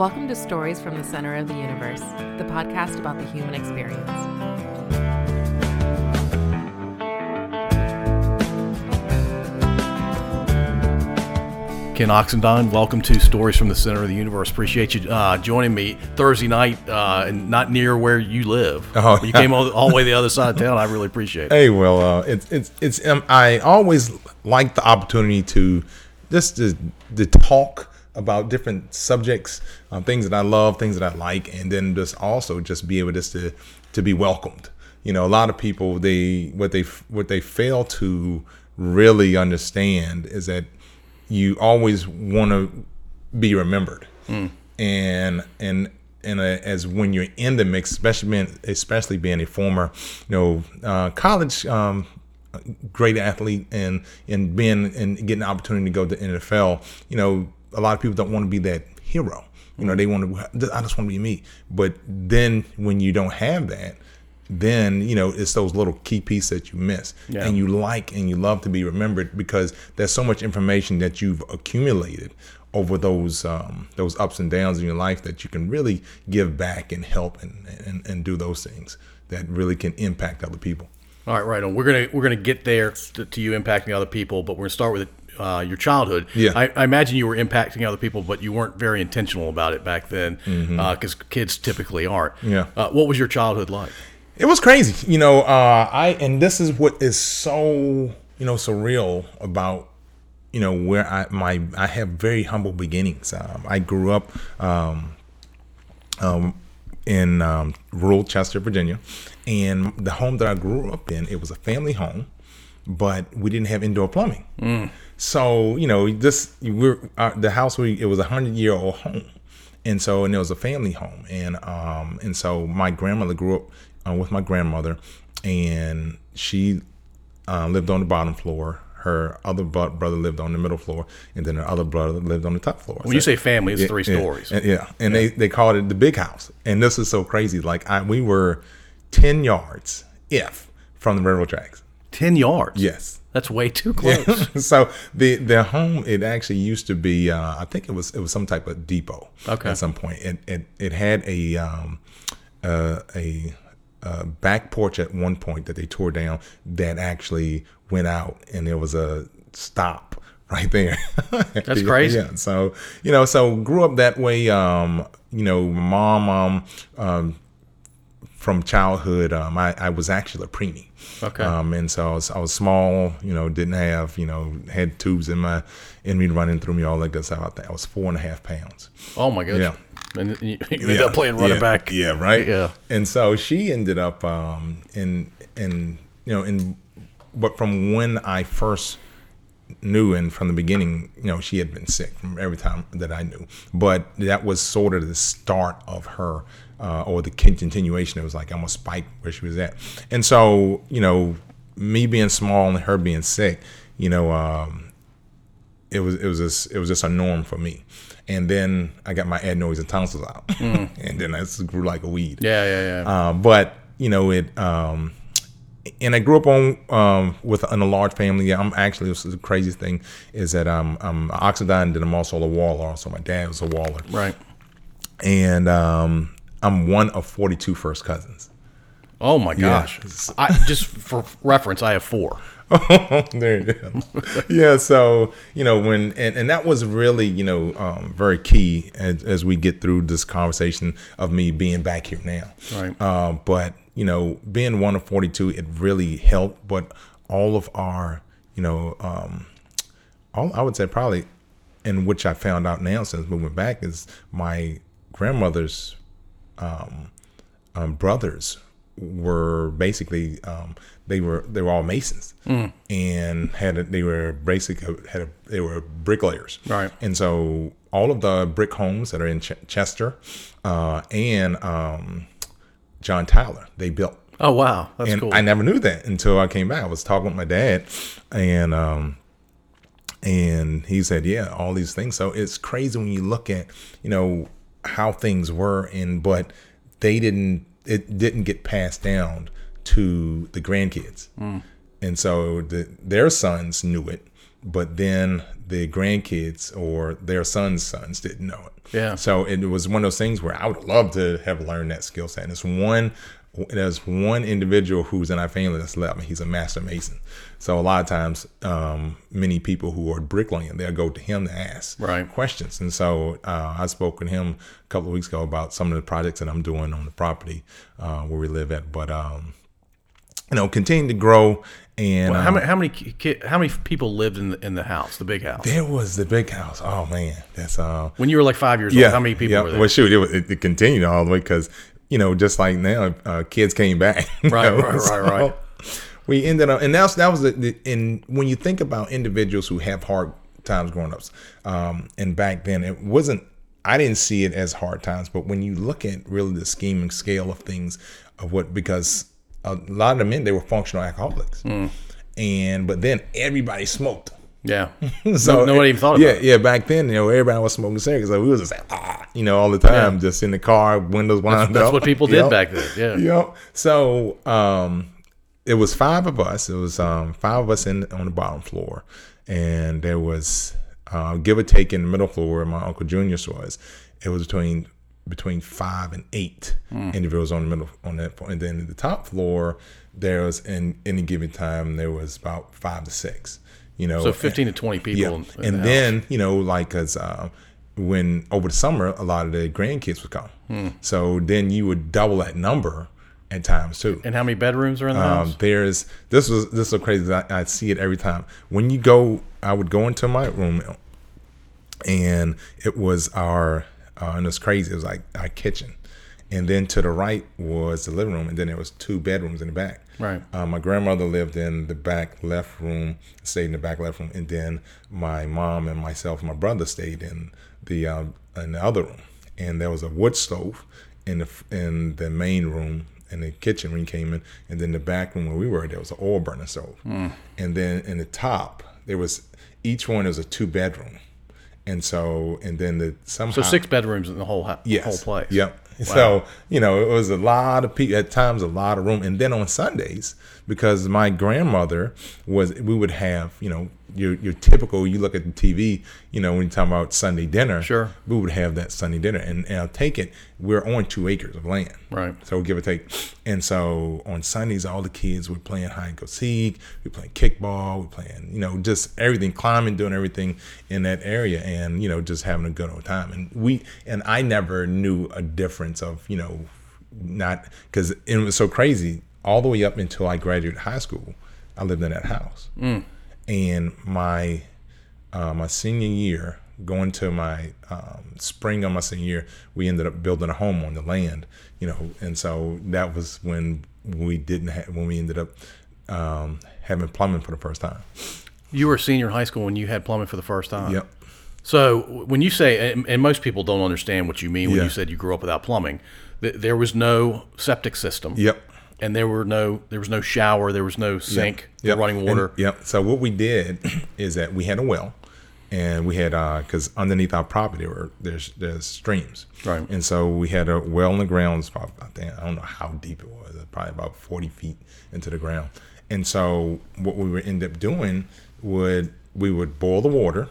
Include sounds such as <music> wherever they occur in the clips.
Welcome to Stories from the Center of the Universe, the podcast about the human experience. Ken Oxendine, welcome to Stories from the Center of the Universe. Appreciate you uh, joining me Thursday night, uh, and not near where you live. Oh. you came all, all the way the other side of town. I really <laughs> appreciate it. Hey, well, uh, it's it's it's. Um, I always like the opportunity to just to, to talk about different subjects, uh, things that I love, things that I like, and then just also just be able just to to be welcomed. You know, a lot of people they what they what they fail to really understand is that you always want to be remembered, and and and uh, as when you're in the mix, especially being especially being a former, you know, uh, college um, great athlete and and being and getting the opportunity to go to NFL, you know, a lot of people don't want to be that hero. You know, they want to. I just want to be me. But then when you don't have that, then you know it's those little key pieces that you miss, Yeah. and you like and you love to be remembered because there's so much information that you've accumulated over those um, those ups and downs in your life that you can really give back and help and, and and do those things that really can impact other people. All right, right on. We're gonna we're gonna get there to, to you impacting other people, but we're gonna start with uh, your childhood. Yeah. I, I imagine you were impacting other people, but you weren't very intentional about it back then, because kids typically aren't. Mm-hmm. Yeah. Uh, what was your childhood like? It was crazy, you know. Uh, I and this is what is so you know surreal about you know where I my I have very humble beginnings. Um, I grew up um, um, in um, rural Chester, Virginia, and the home that I grew up in it was a family home, but we didn't have indoor plumbing. So you know this we're uh, the house we it was a hundred year old home, and so and it was a family home, and um and so my grandmother grew up uh, with my grandmother, and she uh, lived on the bottom floor. Her other brother lived on the middle floor, and then her other brother lived on the top floor. When you say family, it's Yeah, three yeah, stories. and- yeah, and they they called it the big house. And this is so crazy. Like I, we were ten yards, if from the railroad tracks. Ten yards. Yes. That's way too close. <laughs> so the the home it actually used to be uh, I think it was it was some type of depot. Okay. At some point, it it, it had a um, uh, a uh, back porch at one point that they tore down that actually went out and there was a stop <laughs> right there. That's <laughs> crazy. Yeah. So you know, so grew up that way. Um, you know, mom um, um from childhood, um, I, I was actually a preemie. Okay. Um, and so I was, I was small, you know, didn't have, you know, had tubes in my, in me running through me, all that good stuff. I I was four and a half pounds. oh my goodness. Yeah. And you, <laughs> you ended up playing running yeah, back. Yeah, right. Yeah. And so she ended up, um, in, in, you know, in, but from when I first knew and from the beginning, you know, she had been sick from every time that I knew. But that was sort of the start of her, uh, or the continuation. It was like almost spike where she was at. And so, you know, me being small and her being sick, you know, um, it was it was just it was just a norm for me. And then I got my adenoids and tonsils out, <laughs> and then I just grew like a weed. Yeah, yeah, yeah. Uh, but you know it. Um, and I grew up on um, with in a large family. I'm actually this is the craziest thing is that um, I'm Oxendine, and I'm also a Waller. So my dad was a Waller, right. and um, I'm one of 42 first cousins. Oh my gosh. I, just for reference, I have four. <laughs> there you go. yeah, so you know when and, and that was really you know um, very key as, as we get through this conversation of me being back here now. Right. Uh, but you know, being one of forty two, it really helped. But all of our you know, um, all I would say probably, and which I found out now since moving back is my grandmother's um, um, brothers were basically um, they were they were all masons and had a, they were basically had a, they were bricklayers Right. and so all of the brick homes that are in Ch- Chester uh, and um, John Tyler they built Oh wow, that's and cool. I never knew that until I came back. I was talking with my dad, and um, and he said, "Yeah, all these things." So it's crazy when you look at you know how things were, and but they didn't. It didn't get passed down to the grandkids, and so the, their sons knew it, but then the grandkids or their sons' sons didn't know it. Yeah. So it was one of those things where I would love to have learned that skill set. And it's one there's one individual who's in our family that's left me. He's a master mason. So a lot of times, um, many people who are bricklaying, they'll go to him to ask Right. questions. And so uh, I spoke with him a couple of weeks ago about some of the projects that I'm doing on the property uh, where we live at. But um, you know, continue to grow. And How um, many how many ki- how many people lived in the in the house, the big house? there was the big house. Oh man, that's uh, When you were like five years yeah. old, how many people yeah. were there? Well, shoot, it, it, continued all the way because you know, just like now, uh, kids came back. <laughs> Right, know, right, right, right. We ended up, and that's that was the, the and when you think about individuals who have hard times growing up, um, and back then it wasn't. I didn't see it as hard times, but when you look at really the scheme and scale of things, of what because a lot of the men they were functional alcoholics, Hmm. and but then everybody smoked. yeah. <laughs> So nobody even thought yeah, about it. Yeah, back then, you know, everybody was smoking cigarettes. So we was just like, ah, you know, all the time, just in the car, windows wound That's up. what people did Yep. back then. Yeah. Yep. So um, it was five of us. It was um, five of us in on the bottom floor, and there was uh, give or take in the middle floor where my uncle Junior's was. It was between between five and eight Hmm. individuals on the middle on that, floor. and then the top floor there was in any given time there was about five to six. You know, So fifteen to twenty people. yeah, in and the then you know, like, as uh, when over the summer, a lot of the grandkids would come. Hmm. So then you would double that number at times too. and how many bedrooms are in the Um, house? there's this was this is so crazy. I, I see it every time. When you go, I would go into my room, and it was our uh, and was crazy. It was like our kitchen, and then to the right was the living room, and then there was two bedrooms in the back. Right. Uh, my grandmother lived in the back left room, stayed in the back left room, and then my mom and myself and my brother stayed in the um, in the other room. And there was a wood stove in the in the main room in the kitchen when you came in, and then the back room where we were, there was an oil burner stove. And then in the top, there was each one was a two bedroom, and so and then the somehow So six bedrooms in the whole house, Yes. whole place. Yep. So you know, it was a lot of people at times, a lot of room, and then on Sundays, because my grandmother was, we would have, you know, your your typical. You look at the TV, you know, when you're talking about Sunday dinner, Sure. we would have that Sunday dinner, and, and I'll take it. We're on two acres of land, Right. So give or take, and so on Sundays, all the kids were playing hide and go seek, we playing kickball, we playing, you know, just everything, climbing, doing everything in that area, and you know, just having a good old time. And we, and I never knew a difference of, you know, not because it was so crazy all the way up until I graduated high school. I lived in that house, and my uh, my senior year, going to my um, spring of my senior year, we ended up building a home on the land, you know, and so that was when we didn't have when we ended up um, having plumbing for the first time. You were a senior in high school when you had plumbing for the first time. Yep. So when you say, and, and most people don't understand what you mean when Yeah. you said you grew up without plumbing, th- there was no septic system. Yep. And there were no, there was no shower, there was no sink, Yep. running And- water. yep. So what we did is that we had a well, and we had because underneath our property were there's there's streams, Right. And so we had a well in the ground. About I don't know how deep it was. Probably about forty feet into the ground. And so what we would end up doing would we would boil the water,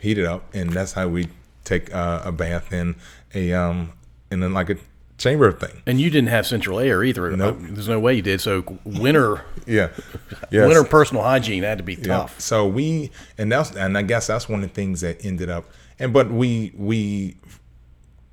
heat it up, and that's how we take uh, a bath in a um in a, like a chamber thing. And you didn't have central air either. Nope. Uh, There's no way you did. So winter, <laughs> Yeah. Yes. winter personal hygiene had to be Yeah. tough. So we and that's and I guess that's one of the things that ended up and but we we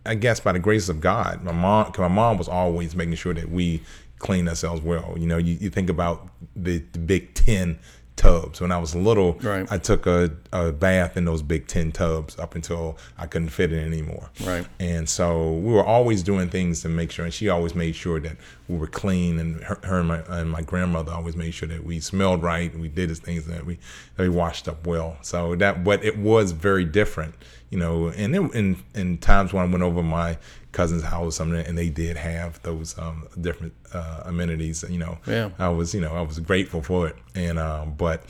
I guess by the grace of God, my mom my mom was always making sure that we clean ourselves well. You know, you, you think about the, the big tin tubs. When I was little, Right. I took a, a bath in those big tin tubs up until I couldn't fit in anymore. Right. And so we were always doing things to make sure, and she always made sure that we were clean, and her, her and, my, and my grandmother always made sure that we smelled right, and we did these things that we that we washed up well. So that, but it was very different, you know. And then in in times when I went over my cousin's house or something, and they did have those um, different uh, amenities, you know. Yeah. I was, you know, I was grateful for it, and um, but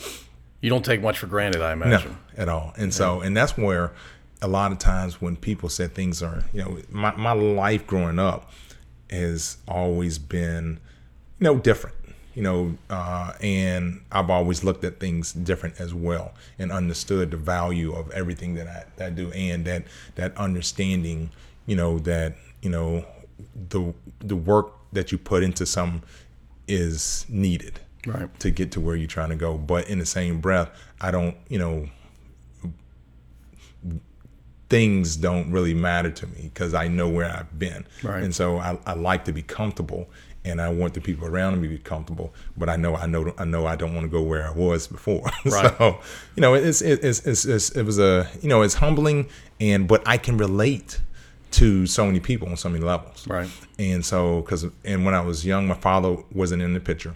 You don't take much for granted, I no, imagine. at all. And so, and that's where a lot of times when people said things are, you know, my, my life growing up has always been, you know, different. You know, uh, and I've always looked at things different as well and understood the value of everything that I, that I do and that that understanding, you know, that you know the the work that you put into some is needed Right. to get to where you're trying to go. But in the same breath, I don't, you know, things don't really matter to me because I know where I've been. Right. And so I, I like to be comfortable and I want the people around me to be comfortable, but I know I know I know I don't want to go where I was before. <laughs> Right. so, you know, it's, it's it's it's it was a you know it's humbling and but I can relate to so many people on so many levels. Right. And so because and when I was young, my father wasn't in the picture.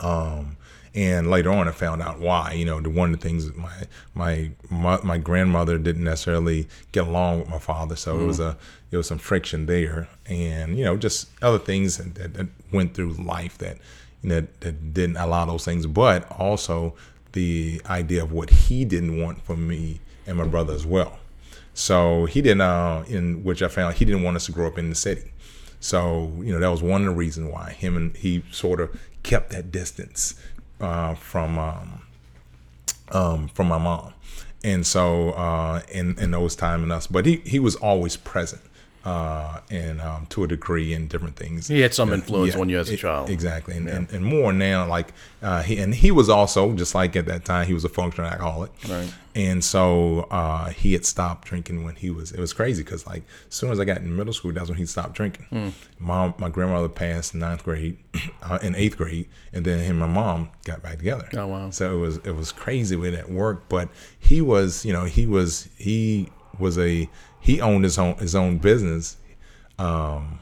Um, and later on, I found out why. You know, the one of the things that my my my, my grandmother didn't necessarily get along with my father, so it was a it was some friction there, and you know, just other things that, that, went through life that you know that, that didn't allow those things, but also the idea of what he didn't want for me and my brother as well. So he didn't, uh, in which I found he didn't want us to grow up in the city. So you know that was one of the reasons why him and he sort of kept that distance uh, from um, um, from my mom, and so uh, in in those time and us, but he he was always present. Uh, and um, to a degree, in different things, He had some influence on you as a child. exactly, and, and, and more now. Like uh, he and he was also just like at that time, he was a functional alcoholic, Right. and so uh, he had stopped drinking when he was. It was crazy because like as soon as I got in middle school, that's when he stopped drinking. Hmm. Mom, my grandmother passed in ninth grade, <clears throat> uh, in eighth grade, and then him and my mom got back together. Oh, wow. So it was it was crazy with that work, but he was you know he was he was a he owned his own his own business um,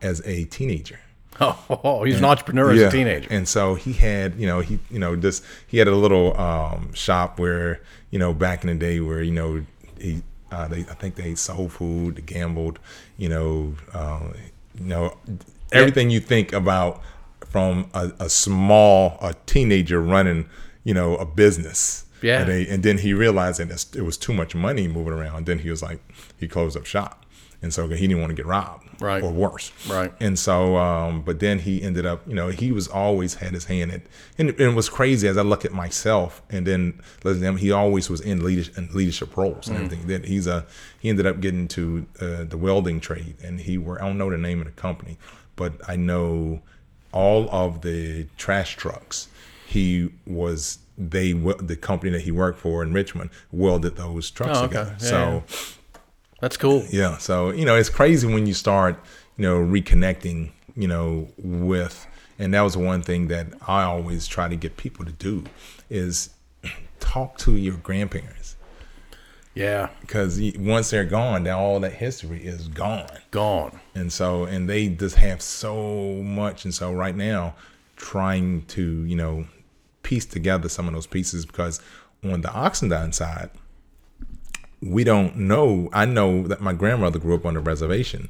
as a teenager. <laughs> Oh, he's an entrepreneur as a teenager. And so he had, you know, he, you know, just he had a little um, shop where, you know, back in the day where, you know, he, uh, they, I think they sold food, they gambled, you know, uh, you know, everything you think about from a, a small, a teenager running, you know, a business. Yeah. And, they, and then he realized that it was too much money moving around. Then he was like, he closed up shop. And so he didn't want to get robbed Right. or worse. Right. And so, um, but then he ended up, you know, he was always had his hand in, and, and it was crazy as I look at myself, and then listen to him, he always was in leadership, in leadership roles and everything. Then he's a, he ended up getting to uh, the welding trade, and he were, I don't know the name of the company, but I know all of the trash trucks. He was they the company that he worked for in Richmond welded those trucks Oh, okay. together. Yeah, so. That's cool. Yeah. So, you know, it's crazy when you start, you know, reconnecting, you know, with, and that was one thing that I always try to get people to do is <clears throat> talk to your grandparents Yeah. because once they're gone, then all that history is gone. Gone. And so, and they just have so much. And so, right now, trying to, you know, piece together some of those pieces because on the Oxendine side, we don't know. I know that my grandmother grew up on the reservation.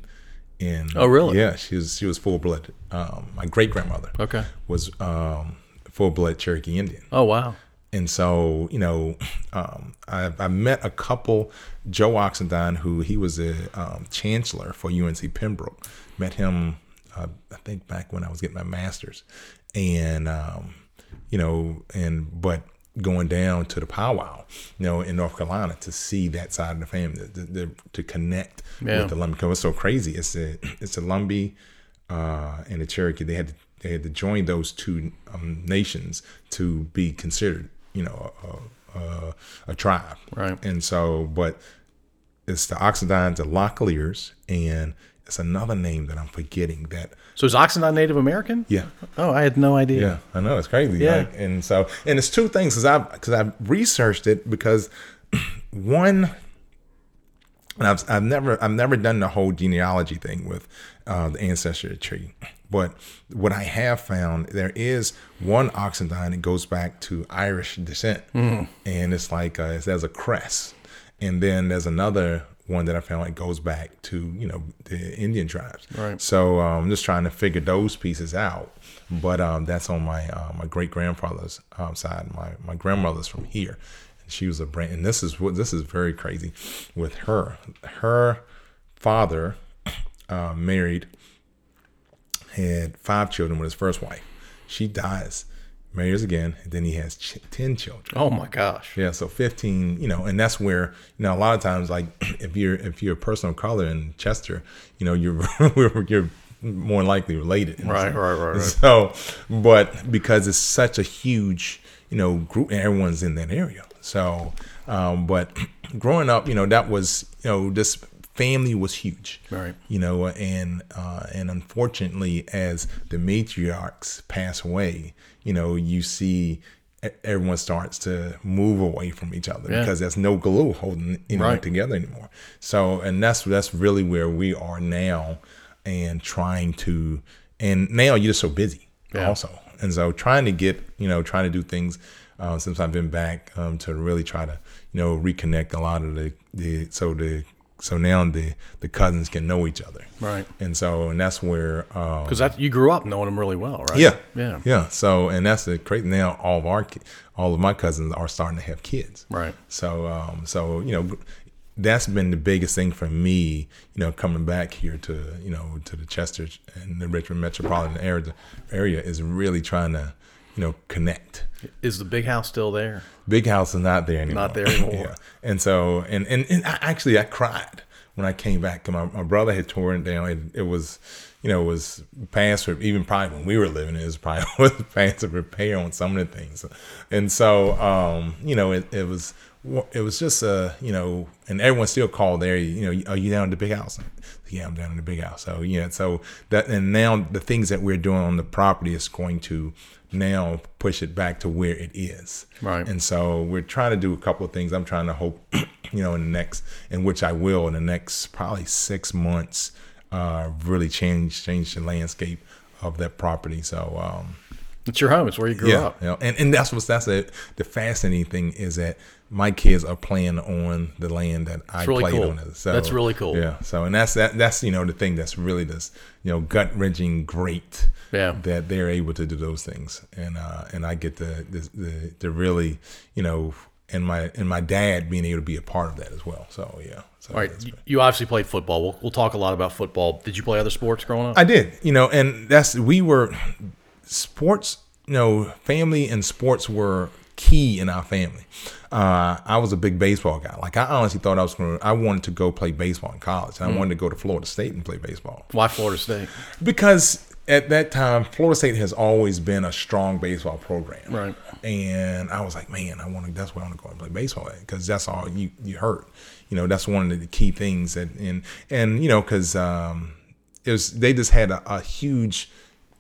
In, Oh, really? Yeah, she was she was full blood. Um, my great grandmother Okay. was um, full blood Cherokee Indian. Oh, wow. And so, you know, um, I, I met a couple, Joe Oxendine, who he was a um, chancellor for UNC Pembroke. Met him, uh, I think, back when I was getting my master's, and um, you know, and but going down to the powwow, you know, in North Carolina to see that side of the family, to, to, to connect Yeah. with the Lumbee. Because it's so crazy. It's a it's a Lumbee uh, and the Cherokee. They had to, they had to join those two um, nations to be considered, you know, a, a, a tribe. Right. And so, but it's the Oxendines, the Locklears, and it's another name that I'm forgetting. That So is Oxendine Native American? yeah, Oh, I had no idea. yeah, I know it's crazy. Yeah. Like, and so, and it's two things because I because I've researched it because <clears throat> one, and I've I've never I've never done the whole genealogy thing with uh, the ancestry tree, but what I have found there is one Oxendine that goes back to Irish descent, and it's like it has a crest, and then there's another one that I found like goes back to you know the Indian tribes. Right. So um, I'm just trying to figure those pieces out. But um, that's on my uh, my great grandfather's um, side. My my grandmother's from here. And she was a brand, and this is what this is very crazy with her. Her father <clears throat> uh, married, had five children with his first wife, She dies, marries again, and then he has ch- ten children. Oh my gosh. Yeah, so fifteen, you know, and that's where you know a lot of times, like <clears throat> if you're if you're a person of color in Chester, you know, you're <laughs> you're more likely related. Right, sense. right, right, right. <laughs> So, but because it's such a huge, you know, group, and everyone's in that area. So, um, but <clears throat> growing up, you know, that was, you know, this family was huge. Right. You know, and uh, and unfortunately, as the matriarchs pass away, you know, you see everyone starts to move away from each other Yeah. because there's no glue holding you know Right. together anymore. So, and that's that's really where we are now, and trying to, and now you're just so busy Yeah. also, and so trying to get you know trying to do things uh, since I've been back um, to really try to you know reconnect a lot of the the so the so now the the cousins can know each other, Right. and so and that's where um, Because that you grew up knowing them really well, right? yeah, Yeah. yeah. So and that's the great. Now all of our all of my cousins are starting to have kids. Right. So um, so you know, that's been the biggest thing for me. You know, coming back here to you know to the Chester and the Richmond metropolitan area area is really trying to you know connect. Is the big house still there? Big house is not there anymore. Not there anymore. <laughs> yeah. And so, and, and, and I, actually, I cried when I came back. 'cause My, my brother had torn it down. It, it was, you know, was past, for, even probably when we were living, it was probably was past of repair on some of the things. And so, um, you know, it, it was, it was just, uh, you know, and everyone still called there, you know, are you down in the big house? Yeah, I'm down in the big house. So, yeah, so that, and now the things that we're doing on the property is going to now push it back to where it is. Right. And so we're trying to do a couple of things. I'm trying to hope, <clears throat> you know, in the next, in which I will in the next probably six months, uh, really change change the landscape of that property. So um, It's your home. It's where you grew yeah, up. know, and and that's what's that's the the fascinating thing is that my kids are playing on the land that I really played cool. on. So That's really cool. Yeah. So and that's that that's you know the thing that's really this you know gut wrenching great. Yeah. That they're able to do those things, and uh, and I get the the the, the really you know. And my and my dad being able to be a part of that as well. So yeah. So All right. You, obviously played football. We'll, we'll talk a lot about football. Did you play other sports growing up? I did, you know, and that's we were sports, you know, family and sports were key in our family. Uh, I was a big baseball guy. Like I honestly thought I was going to, I wanted to go play baseball in college. And I wanted to go to Florida State and play baseball Why Florida State? because at that time Florida State has always been a strong baseball program. Right. And I was like, man, I want to. That's where I want to go and play baseball at because that's all you you heard. You know, that's one of the key things that and and you know because um, it was they just had a, a huge,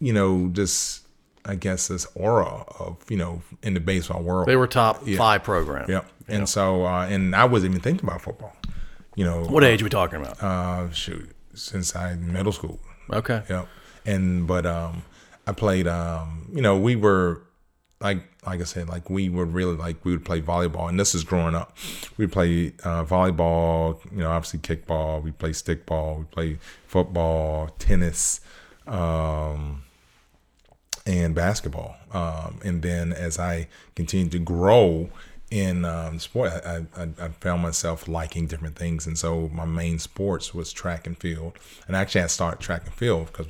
you know, just I guess this aura of you know in the baseball world. They were top five program. Yep. And so uh, and I wasn't even thinking about football. You know, What age are we talking about? uh, shoot, since I middle school. okay. Yep. And but um I played um you know, we were like like I said, like we were really like we would play volleyball and this is growing up. We play uh volleyball, you know, obviously kickball, we play stickball, we play football, tennis, um and basketball. Um, and then as I continued to grow in um, sport, I, I, I found myself liking different things. And so my main sports was track and field. And actually, I started track and field because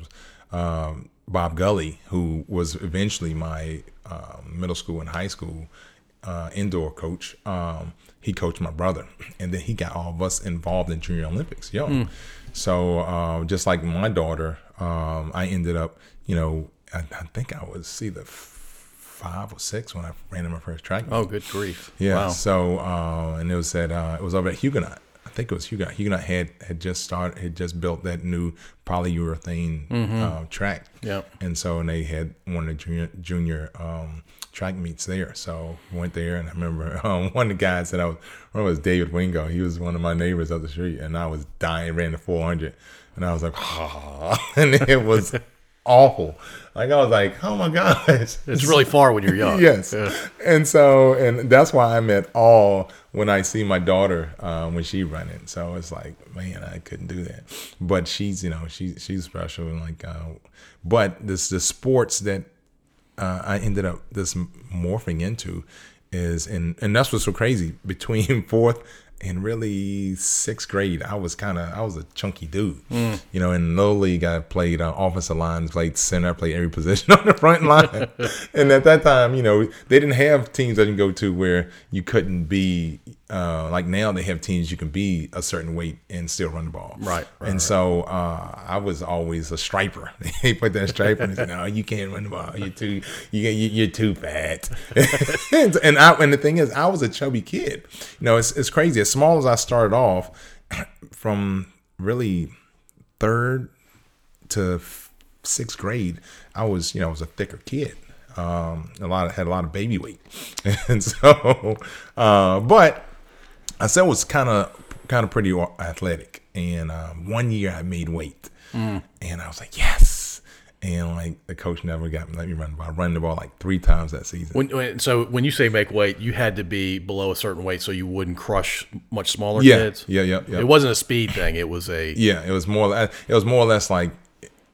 um, Bob Gully, who was eventually my um, middle school and high school uh, indoor coach, um, he coached my brother. And then he got all of us involved in Junior Olympics young. So uh, just like my daughter, um, I ended up, you know, I, I think I was either five or six when I ran in my first track. meet. Oh, good grief. yeah. Wow. So uh, and it was at uh, it was over at Huguenot. I think it was Hugo. Huguenot had had just started had just built that new polyurethane uh, track. Mm-hmm. Yep. And so and they had one of the junior junior um, track meets there. So went there and I remember <laughs> um, one of the guys that I was one was David Wingo. He was one of my neighbors up the street and I was dying, ran the four hundred and I was like, <laughs> <laughs> and it was awful. Like I was like, oh my gosh. It's really far when you're young. <laughs> yes. Yeah. And so, and that's why I'm at all when I see my daughter um, when she running. So it's like, man, I couldn't do that. But she's, you know, she she's special and like, uh, but this the sports that uh, I ended up this morphing into is and and that's what's so crazy between <laughs> fourth in really sixth grade, I was kind of I was a chunky dude. You know, in little league, I played uh, offensive line, played center, I played every <laughs> position on the front line. <laughs> and at that time, you know, they didn't have teams that you can go to where you couldn't be uh, like now. They have teams you can be a certain weight and still run the ball. Right, right, and so uh, I was always a striper. <laughs> they put that striper and said, "No, you can't run the ball. You're too you you- you're too fat." <laughs> and and I and the thing is, I was a chubby kid. You know, it's it's crazy. As small as I started off, <clears throat> from really third to sixth grade, I was you know I was a thicker kid. Um, a lot of, had a lot of baby weight, <laughs> and so, uh, but I said was kind of kind of pretty athletic. And um, one year I made weight, and I was like, yes. And like the coach never got me let me run the ball. I run the ball like three times that season. When, when, so when you say make weight, you had to be below a certain weight so you wouldn't crush much smaller yeah, kids. yeah, yeah, yeah. It wasn't a speed thing. It was a Yeah, it was more. It was more or less like,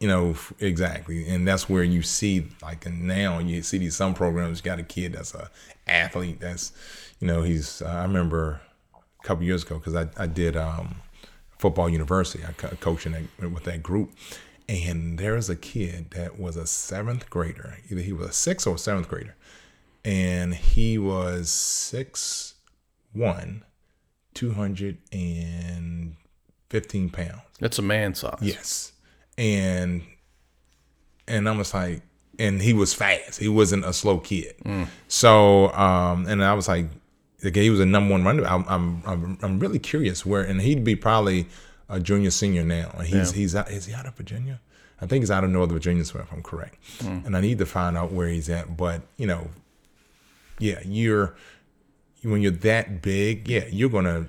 you know, exactly, and that's where you see like now you see these some programs got a kid that's a athlete. That's, you know, he's. Uh, I remember a couple years ago because I I did um, football university. I co- coaching that, with that group, and there was a kid that was a seventh grader. Either he was a sixth or seventh grader, and he was six one, two hundred and fifteen pounds. That's a man size. Yes. And and I'm just like and he was fast. He wasn't a slow kid. So um and I was like he was a number one runner. I'm I'm I'm, I'm really curious where and he'd be probably a junior senior now. And he's he's out is he out of Virginia? I think he's out of Northern Virginia, so if I'm correct. And I need to find out where he's at. But, you know, yeah, you're when you're that big, yeah, you're gonna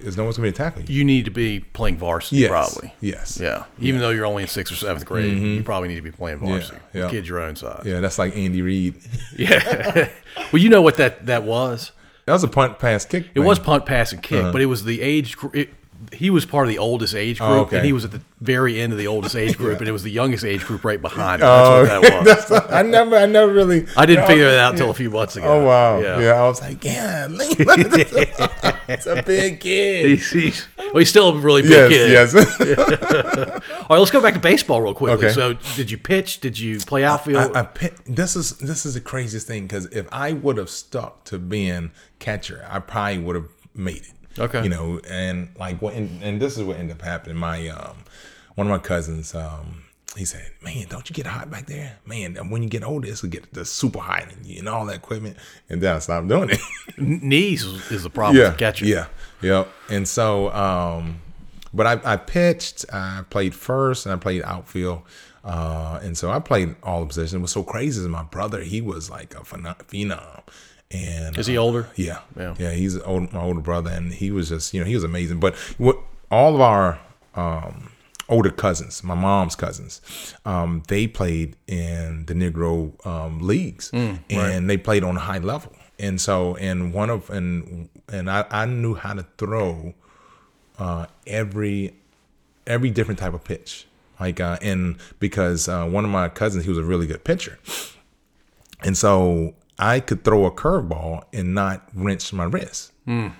there's no one's gonna be attacking you. You need to be playing varsity Yes. probably. Yes. Yeah. Even though you're only in sixth or seventh grade, you probably need to be playing varsity. Mm-hmm. yeah. Kids your own size. Yeah, that's like Andy Reid. <laughs> Yeah. <laughs> well, you know what that that was? That was a punt pass kick. It was punt, pass, and kick, uh-huh. but it was the age. It, he was part of the oldest age group, Oh, okay. and he was at the very end of the oldest age <laughs> group, and it was the youngest age group right behind him. That's what that was. <laughs> That's, I never, I never really. I didn't figure that out until a few months ago. Oh wow! Yeah. Yeah, I was like, yeah, <laughs> it's a big kid. He's, he's, well, he's still a really big Yes, kid. yes. All right, let's go back to baseball real quickly. Okay. So, did you pitch? Did you play outfield? I, I pick, this is this is the craziest thing because if I would have stuck to being catcher, I probably would have made it. Okay. You know, and like what, and, and this is what ended up happening. My um, one of my cousins, um, he said, "Man, don't you get hot back there? Man, when you get older, this will get the super hot and, you and all that equipment." And then I stopped doing it. <laughs> Knees is, the problem yeah, catcher. Yeah, yep. And so, um, but I, I pitched, I played first, and I played outfield. Uh, and so I played all the positions. It was so crazy. is My brother, he was like a phenom. And Is he uh, older? Yeah, Yeah. yeah. He's old, my older brother, and he was just, you know, he was amazing. But what all of our um, older cousins, my mom's cousins, um, they played in the Negro um, leagues, and they played on a high level. And so, and one of and and I, I knew how to throw uh, every every different type of pitch. Like uh, and because uh, one of my cousins, he was a really good pitcher, and so I could throw a curveball and not wrench my wrist.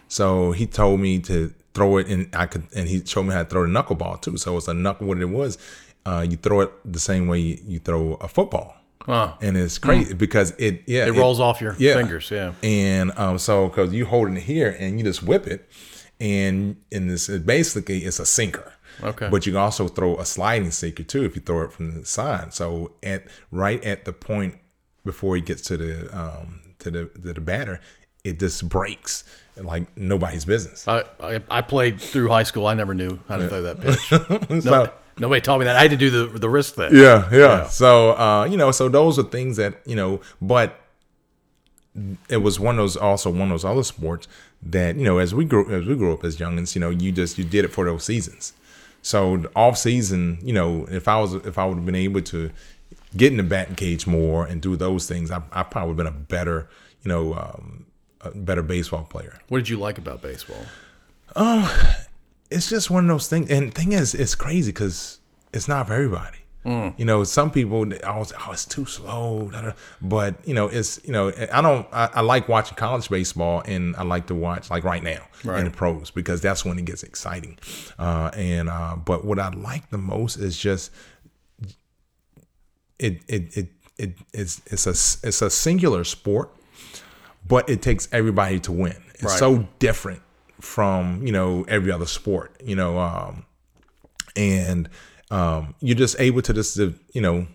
So he told me to throw it, and I could, and he showed me how to throw the knuckleball too. So it's a knuckle. What it was, uh, you throw it the same way you, you throw a football, Huh. and it's crazy because it yeah It rolls off your fingers, yeah. and um, so because you hold it here and you just whip it, and in this it basically it's a sinker. Okay. But you can also throw a sliding sinker too if you throw it from the side. So at right at the point before he gets to the um, to the to the batter, it just breaks like nobody's business. I, I I played through high school. I never knew how to throw that pitch. <laughs> So- no, nobody taught me that. I had to do the the wrist thing. Yeah, yeah. So uh, you know, so those are things that you know, but it was one of those also one of those other sports that you know as we grew as we grew up as youngins, you know, you just you did it for those seasons. So off season, you know, if I was if I would have been able to get in the batting cage more and do those things, I, I probably been a better, you know, um, a better baseball player. What did you like about baseball? Oh, It's just one of those things. And thing is, it's crazy because it's not for everybody. You know, some people always oh it's too slow, but you know it's you know I don't I, I like watching college baseball and I like to watch like right now in the pros because that's when it gets exciting. Uh, and uh, but what I like the most is just it it it it it's it's a it's a singular sport, but it takes everybody to win. It's Right. so different from you know every other sport. You know, um, and um, you're just able to just you know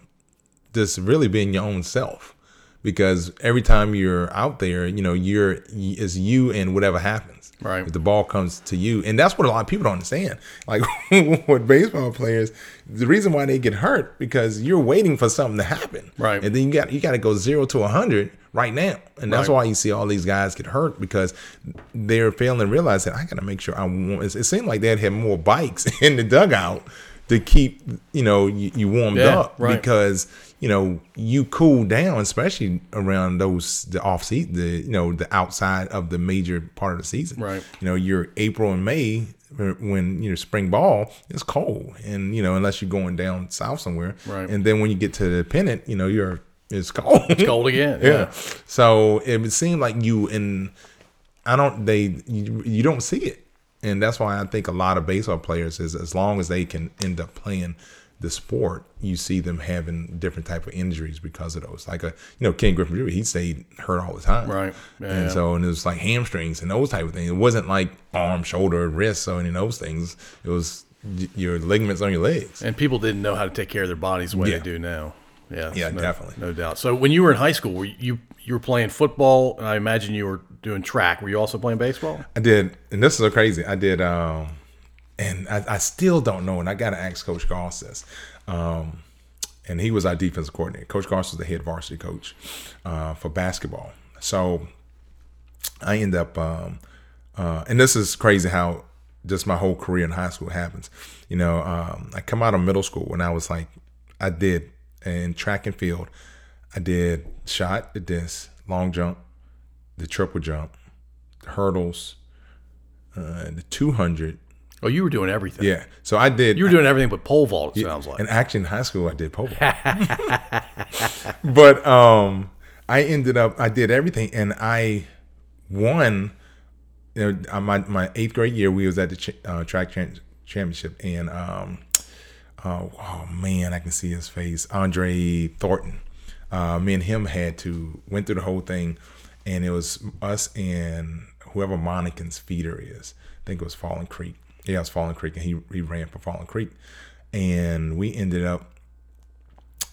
just really being your own self because every time you're out there, you know, you're it's you and whatever happens. Right. If the ball comes to you, and that's what a lot of people don't understand. Like <laughs> with baseball players, the reason why they get hurt because you're waiting for something to happen. Right. And then you got you got to go zero to a hundred right now, and that's Right. why you see all these guys get hurt because they're failing to realize that I got to make sure I. want It seemed like they'd have more bikes <laughs> in the dugout to keep you know you, you warmed Yeah, up right. because you know you cool down, especially around those the off season, the you know the outside of the major part of the season. Right. You know, your April and May when you know spring ball it's cold, and you know unless you're going down south somewhere. Right. And then when you get to the pennant, you know you're it's cold. It's cold <laughs> again. yeah. So it would seem like you and I don't they you, you don't see it, and that's why I think a lot of baseball players is as long as they can end up playing the sport, you see them having different type of injuries because of those. Like a you know Ken Griffey Jr. He stayed hurt all the time, Right. Yeah, and so and it was like hamstrings and those type of things. It wasn't like arm, shoulder, wrist, or any of those things. It was your ligaments on your legs. And people didn't know how to take care of their bodies the way Yeah. they do now. Yeah, Yeah, no, definitely. no doubt. So when you were in high school, were you you were playing football, and I imagine you were doing track. Were you also playing baseball? I did, and this is so crazy. I did, um, and I, I still don't know. And I got to ask Coach Goss this. Um, and he was our defensive coordinator. Coach Goss was the head varsity coach uh, for basketball. So I end up, um, uh, and this is crazy how just my whole career in high school happens. You know, um, I come out of middle school when I was like, I did in track and field, I did shot, the disc, long jump, the triple jump, the hurdles, uh, the 200. Oh, you were doing everything. Yeah. So I did. You were doing everything but pole vault. It sounds like. And actually, in high school, I did pole vault. <laughs> but um, I ended up, I did everything, and I won. You know, uh, my my eighth grade year, we was at the ch- uh, track championship, and um, oh, oh man, I can see his face, Andre Thornton. Uh, me and him had to went through the whole thing, and it was us and whoever Monacan's feeder is. I think it was Falling Creek. Yeah, it was Falling Creek, and he he ran for Falling Creek, and we ended up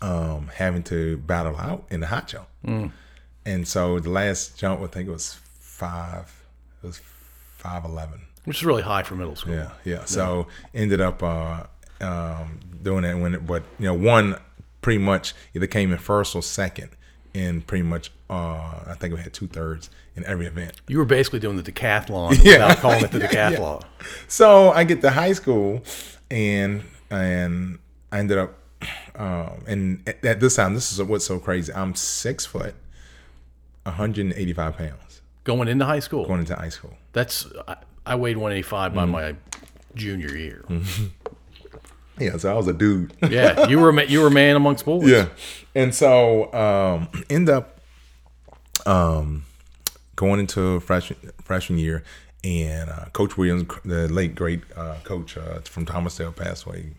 um, having to battle out in the hot jump. And so the last jump, I think it was five. It was five eleven. which is really high for middle school. Yeah, yeah. So ended up uh, um, doing that when it, but you know, one pretty much either came in first or second in pretty much. Uh, I think we had two thirds in every event. You were basically doing the decathlon <laughs> Yeah. without calling it the <laughs> decathlon. So I get to high school, and and I ended up, um, and at, at this time, this is what's so crazy. I'm six foot, 185 pounds Going into high school. going into high school. That's I, I weighed 185 Mm-hmm. by my junior year. Yeah, so I was a dude. <laughs> Yeah, you were a you were a man amongst boys. Yeah. And so um <clears throat> end up um going into freshman freshman year and uh, Coach Williams, the late great uh, coach uh, from Thomas Dale passed away.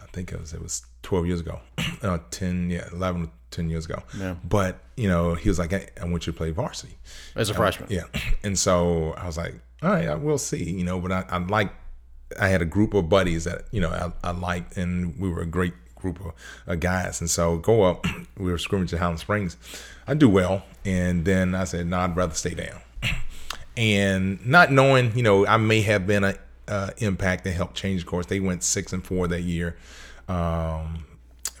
I think it was it was 12 years ago. <clears throat> uh, 10 yeah, 11 or 10 years ago. Yeah. But, you know, he was like, hey, I want you to play varsity. as a freshman. Yeah. <clears throat> And so I was like, all right, I will see, you know, but I, I like, I had a group of buddies that, you know, I, I liked, and we were a great group of uh, guys. And so go up, <clears throat> we were scrimmaging at Highland Springs. I do well. And then I said, no, I'd rather stay down. <clears throat> And not knowing, you know, I may have been a uh, impact and helped change the course. They went six and four that year. Um,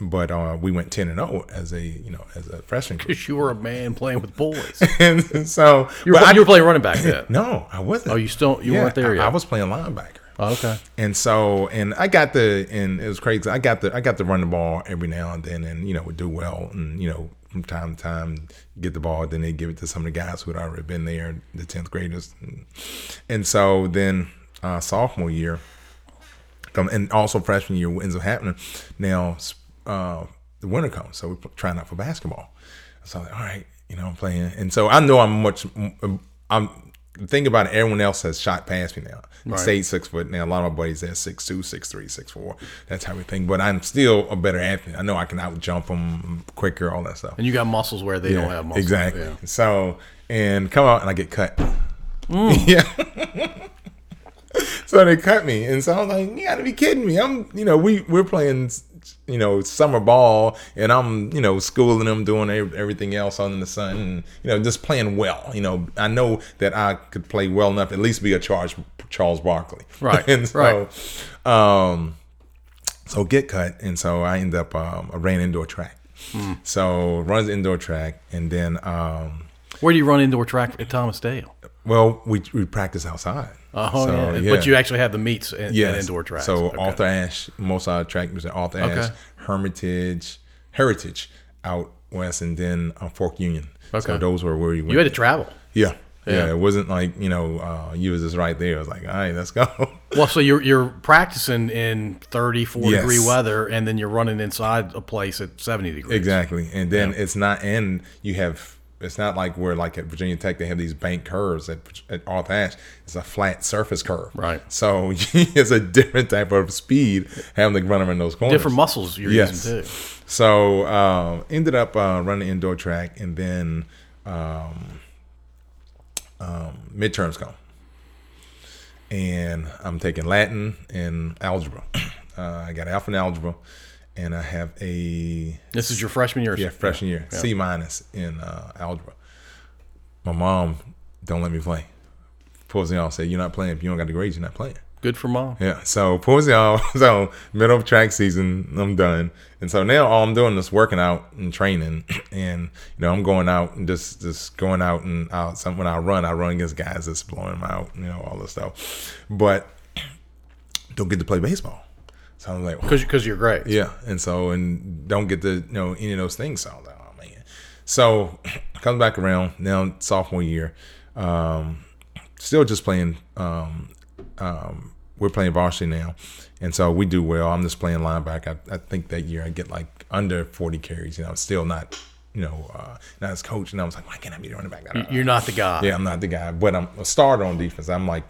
but uh, we went ten and zero as a you know as a freshman. Because you were a man playing with boys. <laughs> and so You were, I- you were playing running back then. no, I wasn't. Oh, you still you Yeah, weren't there I, yet. I was playing linebacker. Oh, okay. And so, and I got the, and it was crazy. I got the, I got to run the ball every now and then, and you know, would do well, and you know, from time to time, get the ball. Then they give it to some of the guys who had already been there, the tenth graders, and, so then uh, sophomore year, come and also freshman year, what ends up happening now. uh, the winter comes, so we're trying out for basketball. So I'm like, all right, you know, I'm playing, and so I know I'm much. I'm the thing about it, everyone else has shot past me now. Right. Stayed six foot now. A lot of my buddies are six two, six three, six four, that type of thing. But I'm still a better athlete. I know I can out jump them quicker, all that stuff. And you got muscles where they yeah, don't have muscles. Exactly. Yeah. So and come out and I get cut. Mm. <laughs> yeah. <laughs> so they cut me, and so I was like, "You got to be kidding me!" I'm, you know, we we're playing, you know, summer ball, and I'm, you know, schooling them, doing everything else under the sun, and you know, just playing well. You know, I know that I could play well enough, at least be a Charles Charles Barkley, right? <laughs> and so, right. um, so get cut, and so I end up, um, I ran indoor track. Mm. So runs indoor track, and then um, where do you run indoor track at Thomas Dale? Well, we we practice outside. Oh so, yeah. yeah. but you actually have the meets in, yes. indoor tracks. So okay. Arthur Ashe, most of our track at Arthur Ashe, okay. Hermitage, Heritage out west, and then uh, Fork Union. Okay. So those were where you went. You had to travel. Yeah. Yeah. yeah, it wasn't like you know uh, you was just right there. It was like, all right, let's go. <laughs> Well, so you're you're practicing in 34 yes. degree weather, and then you're running inside a place at 70 degrees. Exactly, and then yeah. it's not, and you have it's not like we're like at Virginia Tech they have these bank curves at, at Arthur Ashe. It's a flat surface curve. Right. So <laughs> it's a different type of speed having to run them in those corners. Different muscles you're yes. using too. So uh, ended up uh, running indoor track and then um, um, midterms come. And I'm taking Latin and algebra. <clears throat> Uh, I got alpha in algebra and I have a. This is your freshman year. Yeah, freshman year, yeah. C minus in uh, algebra. My mom don't let me play. Pulls me off. Say you're not playing. If you don't got the grades, you're not playing. Good for mom. Yeah. So pulls me off. So middle of track season, I'm done. And so now all I'm doing is working out and training, <clears throat> and you know I'm going out and just just going out and out. Some when I run, I run against guys that's blowing them out. You know all this stuff, but <clears throat> don't get to play baseball. So I'm like, because because you're great. Yeah, and so and don't get to you know any of those things. So I was like, oh man. So <clears throat> comes back around now sophomore year, um, still just playing. Um, um, we're playing varsity now, and so we do well. I'm just playing linebacker. I, I think that year I get like under 40 carries. You know, still not you know, uh, not as coach. And I was like, why can't I be the running back? You're not the guy. Yeah, I'm not the guy. But I'm a starter on defense. I'm like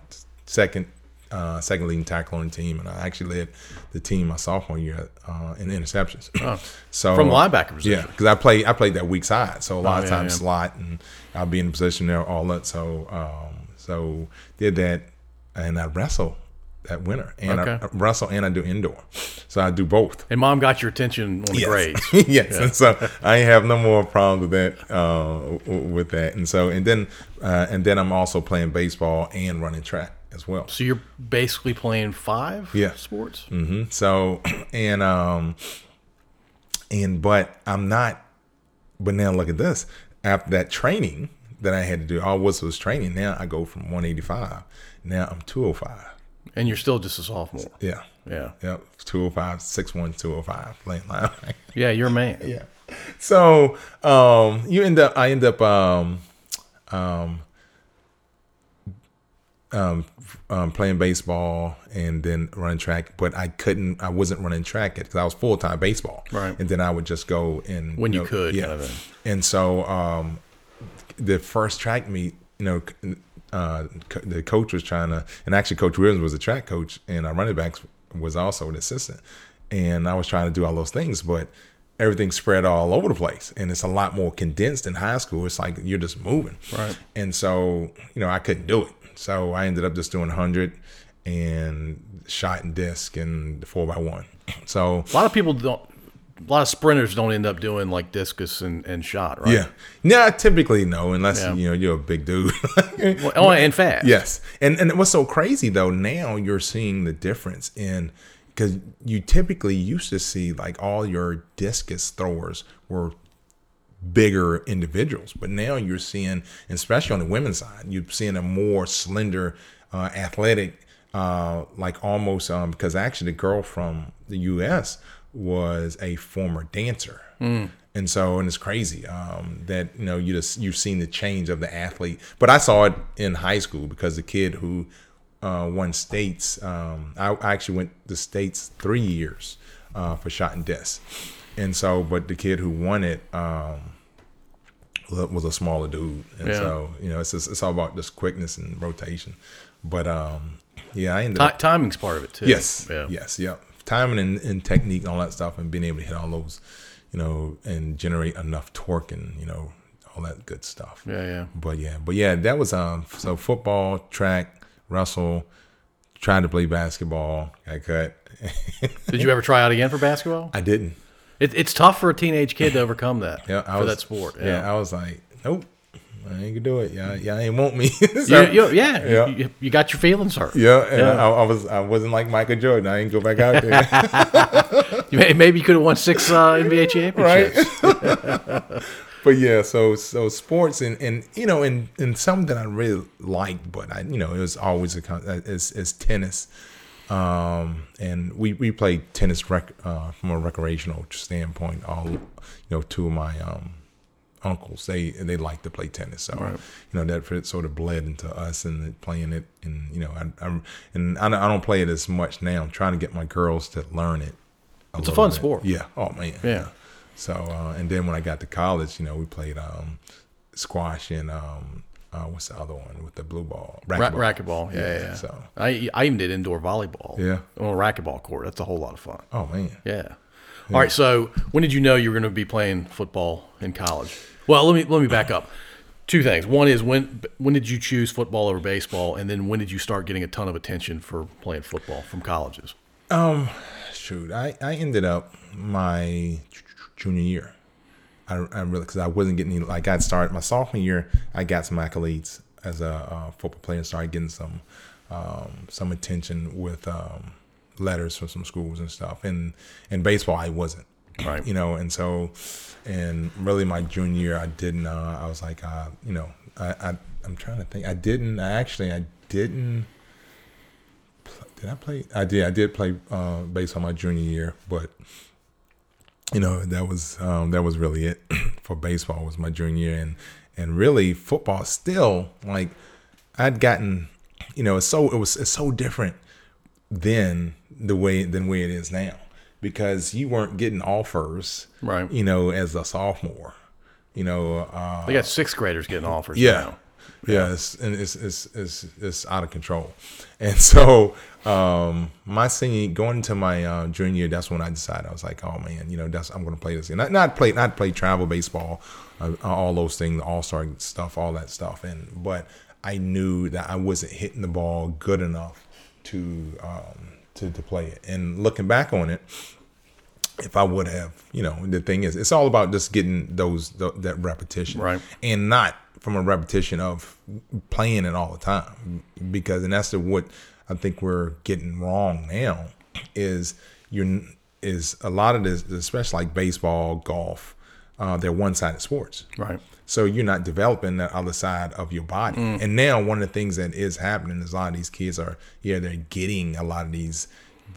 second, uh, second leading tackle on the team, and I actually led the team my sophomore year uh, in interceptions. Oh. <clears throat> so from linebacker position, yeah, because I play I played that weak side, so a lot oh, of yeah, times yeah. slot, and I'll be in a position there all that. So um, so did that, and I wrestle that winter, and okay. I, wrestle and I do indoor, so I do both. And mom got your attention on the yes. grades, <laughs> yes, yeah. and so I have no more problems with that uh, with that, and so and then uh, and then I'm also playing baseball and running track as well. So you're basically playing five yeah. sports. Mm-hmm. So <clears throat> and um and but I'm not. But now look at this. After that training that I had to do, all was was training. Now I go from 185. Now I'm 205. And you're still just a sophomore. Yeah. Yeah. Yep. 205, 6'1", 205, playing <laughs> line. yeah, you're a man. <laughs> Yeah. So um, you end up, I end up um, um, um, um, playing baseball and then running track, but I couldn't. I wasn't running track because I was full time baseball. Right. And then I would just go and when you, know, could, yeah. Kind of and so um, the first track meet, you know, uh, the coach was trying to, and actually Coach Williams was a track coach, and our running backs was also an assistant, and I was trying to do all those things, but everything spread all over the place and it's a lot more condensed in high school it's like you're just moving right and so you know i couldn't do it so I ended up just doing 100 and shot and disc and the 4 by one <clears throat> So a lot of people don't a lot of sprinters don't end up doing like discus and, and shot, right? Yeah. Yeah, typically no, unless yeah. you know you're a big dude. <laughs> well, oh, and fast. Yes. And and what's so crazy though, now you're seeing the difference in because you typically used to see like all your discus throwers were bigger individuals. But now you're seeing, especially on the women's side, you're seeing a more slender, uh, athletic, uh, like almost um, because actually the girl from the U.S. was a former dancer. Mm. And so, and it's crazy um, that you know you just you've seen the change of the athlete. But I saw it in high school because the kid who uh, won states, um, I, I, actually went to states three years uh, for shot and disc and so but the kid who won it um, was a smaller dude, and Yeah. so you know it's just, it's all about just quickness and rotation. But um, yeah, I ended Ti- up timing's part of it too. Yes. Yeah. Yes. Yep. Timing and, and technique and all that stuff, and being able to hit all those, you know, and generate enough torque and you know all that good stuff. Yeah. Yeah. But yeah, but yeah, that was um. So football, track, wrestle, tried to play basketball. I cut. <laughs> Did you ever try out again for basketball? I didn't. It, it's tough for a teenage kid to overcome that. <laughs> Yeah, I for was, that sport. Yeah. I was like, nope, I ain't gonna do it. Yeah, yeah, I ain't want me. <laughs> You, So- you- yeah, Yeah. You, you got your feelings hurt. yeah, and Yeah. I, I was I wasn't like Michael Jordan. I ain't go back out there. <laughs> You may- Maybe you could have won six uh, NBA championships. right? but yeah, so so sports and and you know and and something that I really liked, but I you know it was always a con- uh, is is tennis. Um, and we we played tennis rec, uh, from a recreational standpoint. All you know, two of my um uncles they they like to play tennis, so Right. you know that sort of bled into us and playing it. And you know, I, I'm and I don't, I don't play it as much now. I'm trying to get my girls to learn it. It's a fun bit. sport. Yeah. Oh man. Yeah. So uh, and then when I got to college, you know, we played um, squash and um, uh, what's the other one with the blue ball? Ra- racquetball. Yeah, yeah. yeah. So I I even did indoor volleyball. Yeah. On a racquetball court. That's a whole lot of fun. oh man, Yeah. All right. So when did you know you were going to be playing football in college? Well, let me let me back up. Two things. One is when when did you choose football over baseball, and then when did you start getting a ton of attention for playing football from colleges? Um, shoot, I, I ended up my junior year. I, I really because I wasn't getting any, like I started my sophomore year. I got some accolades as a uh, football player and started getting some um, some attention with um, letters from some schools and stuff. And in baseball, I wasn't. Right. You know, and so and really my junior year, I didn't. Uh, I was like, uh, you know, I, I I'm trying to think. I didn't. I actually I didn't. Did I play? I did. I did play uh, baseball my junior year, but you know that was um, that was really it <clears throat> for baseball was my junior year and and really football still like I'd gotten you know it's so it was it's so different then the way than way it is now because you weren't getting offers Right. you know as a sophomore you know uh, They got sixth graders getting offers. yeah. now. Yeah, it's, and it's, it's it's it's out of control, and <laughs> so um, my senior going into my uh, junior year, that's when I decided I was like, oh man, you know, that's I'm going to play this. And not not play not play travel baseball, uh, all those things, all star stuff, all that stuff, and but I knew that I wasn't hitting the ball good enough to um, to to play it. And looking back on it, if I would have, you know, the thing is, it's all about just getting those th- that repetition, Right. And not from a repetition of playing it all the time, because and that's the what I think we're getting wrong now is you're is a lot of this, especially like baseball, golf, uh, they're one sided sports, Right. so you're not developing the other side of your body. Mm. And now one of the things that is happening is a lot of these kids are yeah they're getting a lot of these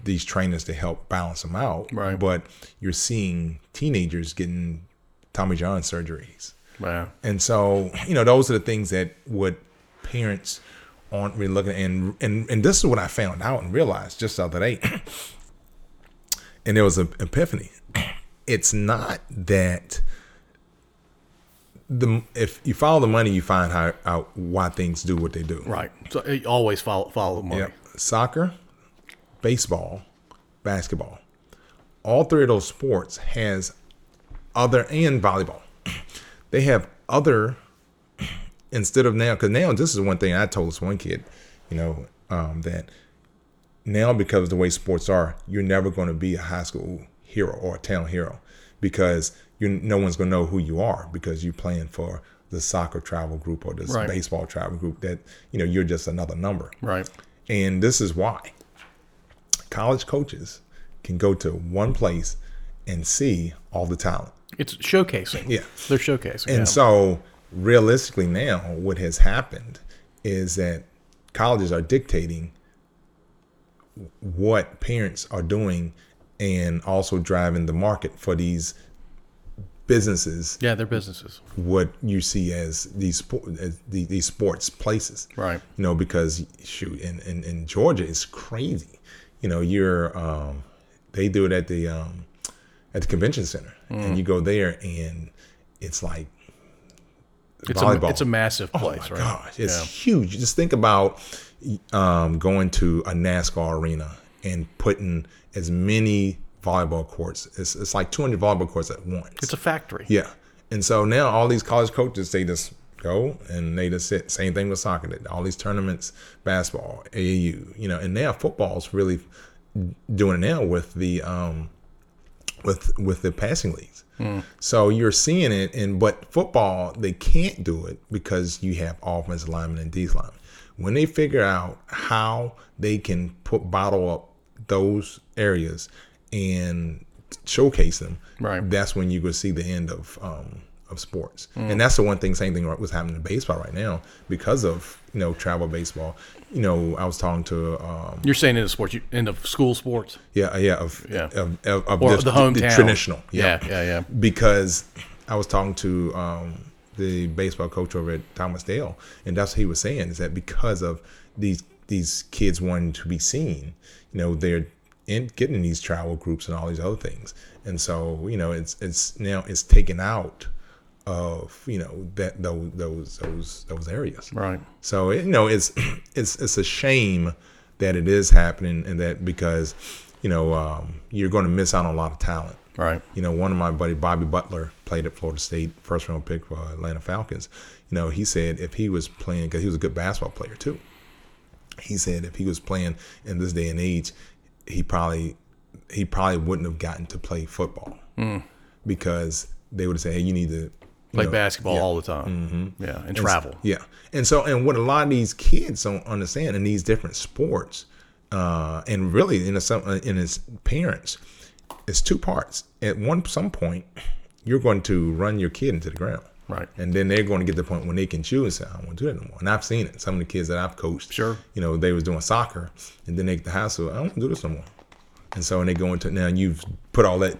these trainers to help balance them out. Right. But you're seeing teenagers getting Tommy John surgeries. Wow. And so, you know, those are the things that would parents aren't really looking. And, and, and this is what I found out and realized just the other day. <clears throat> and there was an epiphany. <clears throat> It's not that the if you follow the money, you find how out why things do what they do. Right. So you always follow follow the money. Yep. Soccer, baseball, basketball. All three of those sports has other and volleyball. <clears throat> They have other instead of now because now this is one thing I told this one kid, you know, um, that now because of the way sports are, you're never going to be a high school hero or a town hero because you no one's going to know who you are because you're playing for the soccer travel group or this Right. baseball travel group that you know you're just another number. Right. And this is why college coaches can go to one place and see all the talent. It's showcasing. Yeah. They're showcasing. And yeah. so, realistically, now what has happened is that colleges are dictating what parents are doing and also driving the market for these businesses. Yeah, they're businesses. what you see as these as the- these sports places. Right. you know because shoot in, in, in georgia it's crazy. You know you're um they do it at the um at the convention center, and you go there, and it's like It's a, it's a massive Oh place, my right? gosh, it's Yeah. huge. Just think about um, going to a NASCAR arena and putting as many volleyball courts. It's, it's like 200 volleyball courts at once. It's a factory. yeah, and so now all these college coaches they just go and they just sit. Same thing with soccer. All these tournaments, basketball, AAU, you know, and now football's really doing it now with the um, with with the passing leagues. So you're seeing it, and but football they can't do it because you have offensive linemen and D linemen. When they figure out how they can put bottle up those areas and showcase them, Right. That's when you go see the end of um, of sports, and that's the one thing. Same thing was happening in baseball right now because of you know travel baseball. You know, I was talking to um, You're saying in the sports, you, in the school sports, yeah, yeah, of Yeah. of, of, of or just the hometown, traditional, Yeah, yeah, yeah. Because I was talking to um, the baseball coach over at Thomas Dale, and that's what he was saying is that because of these these kids wanting to be seen, you know, they're in getting these travel groups and all these other things, and so you know, it's it's now it's taken out of you know that those those those areas. Right. So you know, it's <clears throat> it's it's a shame that it is happening, and that because you know um, you're going to miss out on a lot of talent. Right. You know, one of my buddy Bobby Butler played at Florida State, first round pick for Atlanta Falcons. You know, he said if he was playing, because he was a good basketball player too. He said if he was playing in this day and age, he probably he probably wouldn't have gotten to play football because they would have said, "Hey, you need to Play know, basketball yeah. all the time. Yeah, and travel. yeah. And so, and what a lot of these kids don't understand in these different sports, uh, and really in a, some in his parents, it's two parts. At one some point, you're going to run your kid into the ground. Right. And then they're going to get to the point when they can choose. And say, I don't want to do that no more. And I've seen it. Some of the kids that I've coached, Sure. you know, they was doing soccer, and then they get high school. I don't want to do this no more. And so, and they go into now. You've put all that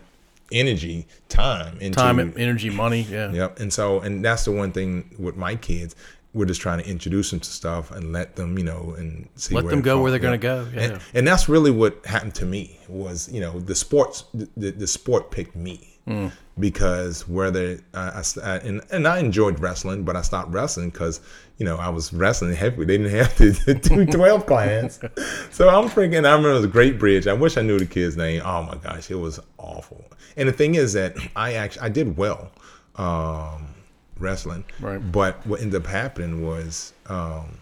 energy, time into Time, energy, money. Yeah. Yep. And so, and that's the one thing with my kids. We're just trying to introduce them to stuff and let them, you know, and see Let them go where they're gonna go, yeah. And, and that's really what happened to me was, you know, the sports, the, the sport picked me Mm. because whether I, I I- and and I enjoyed wrestling, but I stopped wrestling because you know I was wrestling heavy. They didn't have <laughs> to do twelve <laughs> class, so I'm freaking. I remember it was Great Bridge. I wish I knew the kid's name. Oh my gosh, it was awful. And the thing is that I actually I did well. Um, wrestling. Right. But what ended up happening was um,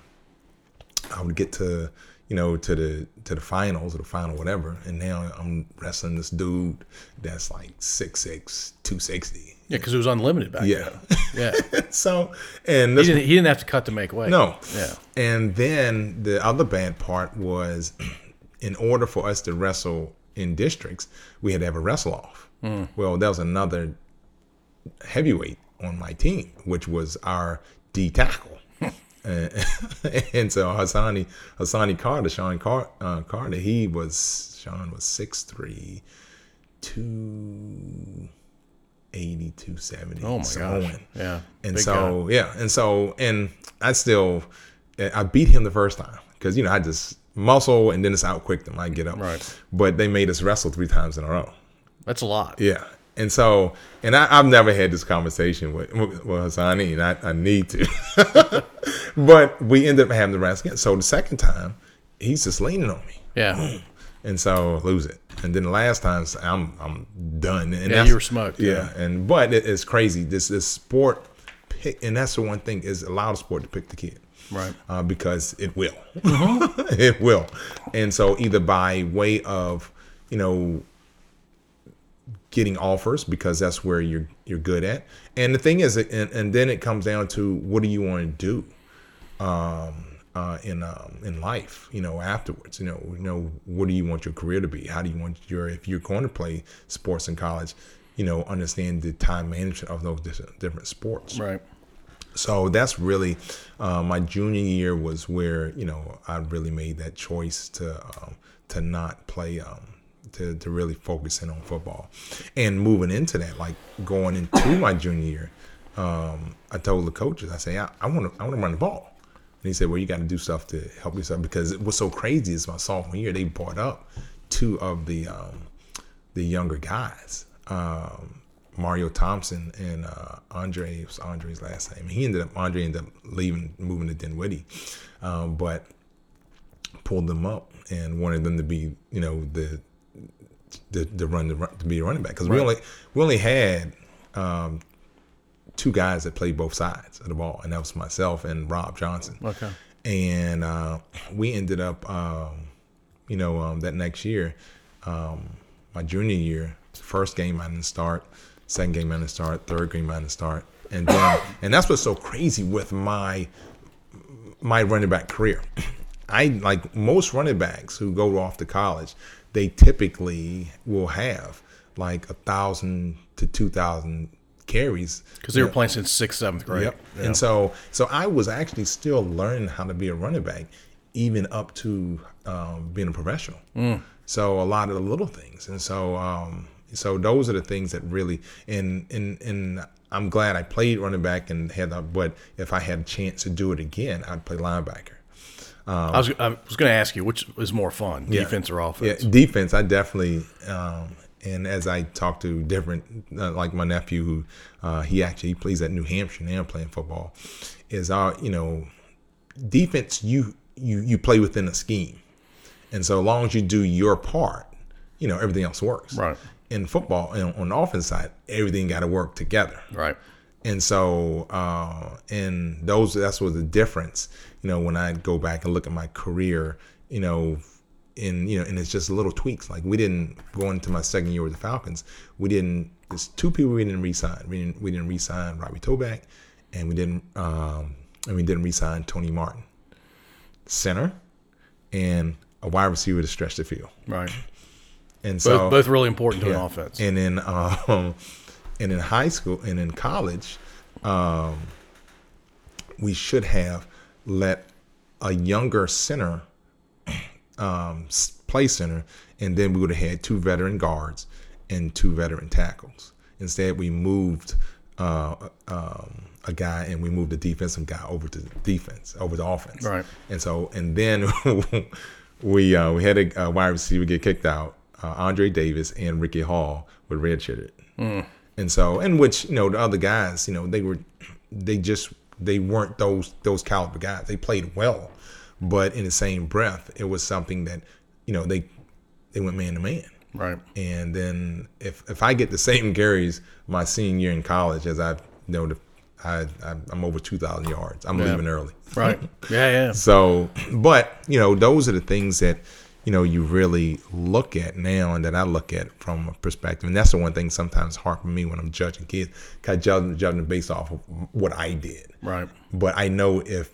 I would get to you know to the to the finals or the final whatever, and now I'm wrestling this dude that's like 6'6", 260. Yeah, because it was unlimited back Yeah. then. <laughs> Yeah. so and He didn't, he didn't have to cut to make weight. no. Yeah. And then the other bad part was <clears throat> in order for us to wrestle in districts, we had to have a wrestle off. Hmm. Well, that was another heavyweight on my team, which was our D tackle. And, <laughs> and so Hassani, Hassani Carter, Sean Car, uh, Carter, he was, Sean was 6'3", 280, 270. Oh my so gosh. Yeah. And Big so yeah, and so and I still I beat him the first time because you know I just muscle and then it's out quick them I get up. Right. But they made us wrestle three times in a row. That's a lot. Yeah. And so and I, I've never had this conversation with with Hassani and I, I need to. <laughs> but we ended up having the wrestle again. So the second time he's just leaning on me. Yeah. <clears throat> And so lose it. And then the last time I'm I'm done. And Yeah, you were smoked, Yeah. yeah. And but it, it's crazy. This this sport pick and that's the one thing is allow the sport to pick the kid. Right. Uh, because it will. <laughs> it will. And so either by way of, you know, getting offers because that's where you're you're good at. And the thing is and, and then it comes down to what do you want to do? um, uh, in um, in life, you know, afterwards, you know, you know, what do you want your career to be? How do you want your if you're going to play sports in college, you know, understand the time management of those different, different sports. Right. So that's really uh, my junior year was where you know I really made that choice to um, to not play um, to to really focus in on football, and moving into that, like going into <coughs> my junior year, um, I told the coaches, I say I want to I want to run the ball, and he said, well, you got to do stuff to help yourself because it was so crazy. Is my sophomore year they brought up two of the um, the younger guys um, Mario Thompson and uh, Andre was Andre's last name. He ended up Andre ended up leaving, moving to Dinwiddie, um, but pulled them up and wanted them to be, you know, the the, the run to, run to be a running back because we only we only had um, two guys that played both sides of the ball, and that was myself and Rob Johnson. Okay. And uh, we ended up, um, you know, um, that next year, um, my junior year, first game I didn't start, second game I didn't start, third game I didn't start, and then, <coughs> and that's what's so crazy with my my running back career. I like most running backs who go off to college, they typically will have like a thousand to two thousand carries Because they were playing since sixth, seventh grade. Yep. And so, so I was actually still learning how to be a running back, even up to um, being a professional. Mm. So a lot of the little things, and so, um, so those are the things that really, and and and I'm glad I played running back and had that. But if I had a chance to do it again, I'd play linebacker. I was, I was going to ask you, which is more fun, defense or offense? Yeah, defense. I definitely. Um, and as I talk to different, uh, like my nephew, who uh, he actually he plays at New Hampshire now, playing football, is our you know, defense. You you you play within a scheme, and so long as you do your part, you know everything else works. Right. In football, and on the offense side, everything got to work together Right. And so uh, and those that's what the difference you know when i go back and look at my career you know in you know and it's just little tweaks. Like we didn't go into my second year with the falcons. We didn't there's two people we didn't re-sign. We didn't we didn't re-sign Robbie Tobeck and we didn't um and we didn't re-sign tony martin. Center and a wide receiver to stretch the field. Right. and so both really important to an offense. And then <laughs> um, and in high school and in college, um, we should have let a younger center <clears throat> um, play center, and then we would have had two veteran guards and two veteran tackles. Instead, we moved uh, um, a guy and we moved the defensive guy over to defense, over to offense. Right. And so, and then <laughs> we uh, we had a, a wide receiver get kicked out, uh, Andre Davis and Ricky Hall were redshirted. And so, and which you know the other guys, you know, they were, they just they weren't those those caliber guys. They played well, but in the same breath, it was something that you know they they went man to man. right. And then if if I get the same <laughs> carries my senior year in college as I you know the, I, I I'm over two thousand yards. I'm leaving early. Right. <laughs> Yeah, yeah. So, but you know, those are the things that you know you really look at now, and that I look at from a perspective. And that's the one thing sometimes hard for me when I'm judging kids. Cause I judge judging based off of what I did. Right. But I know if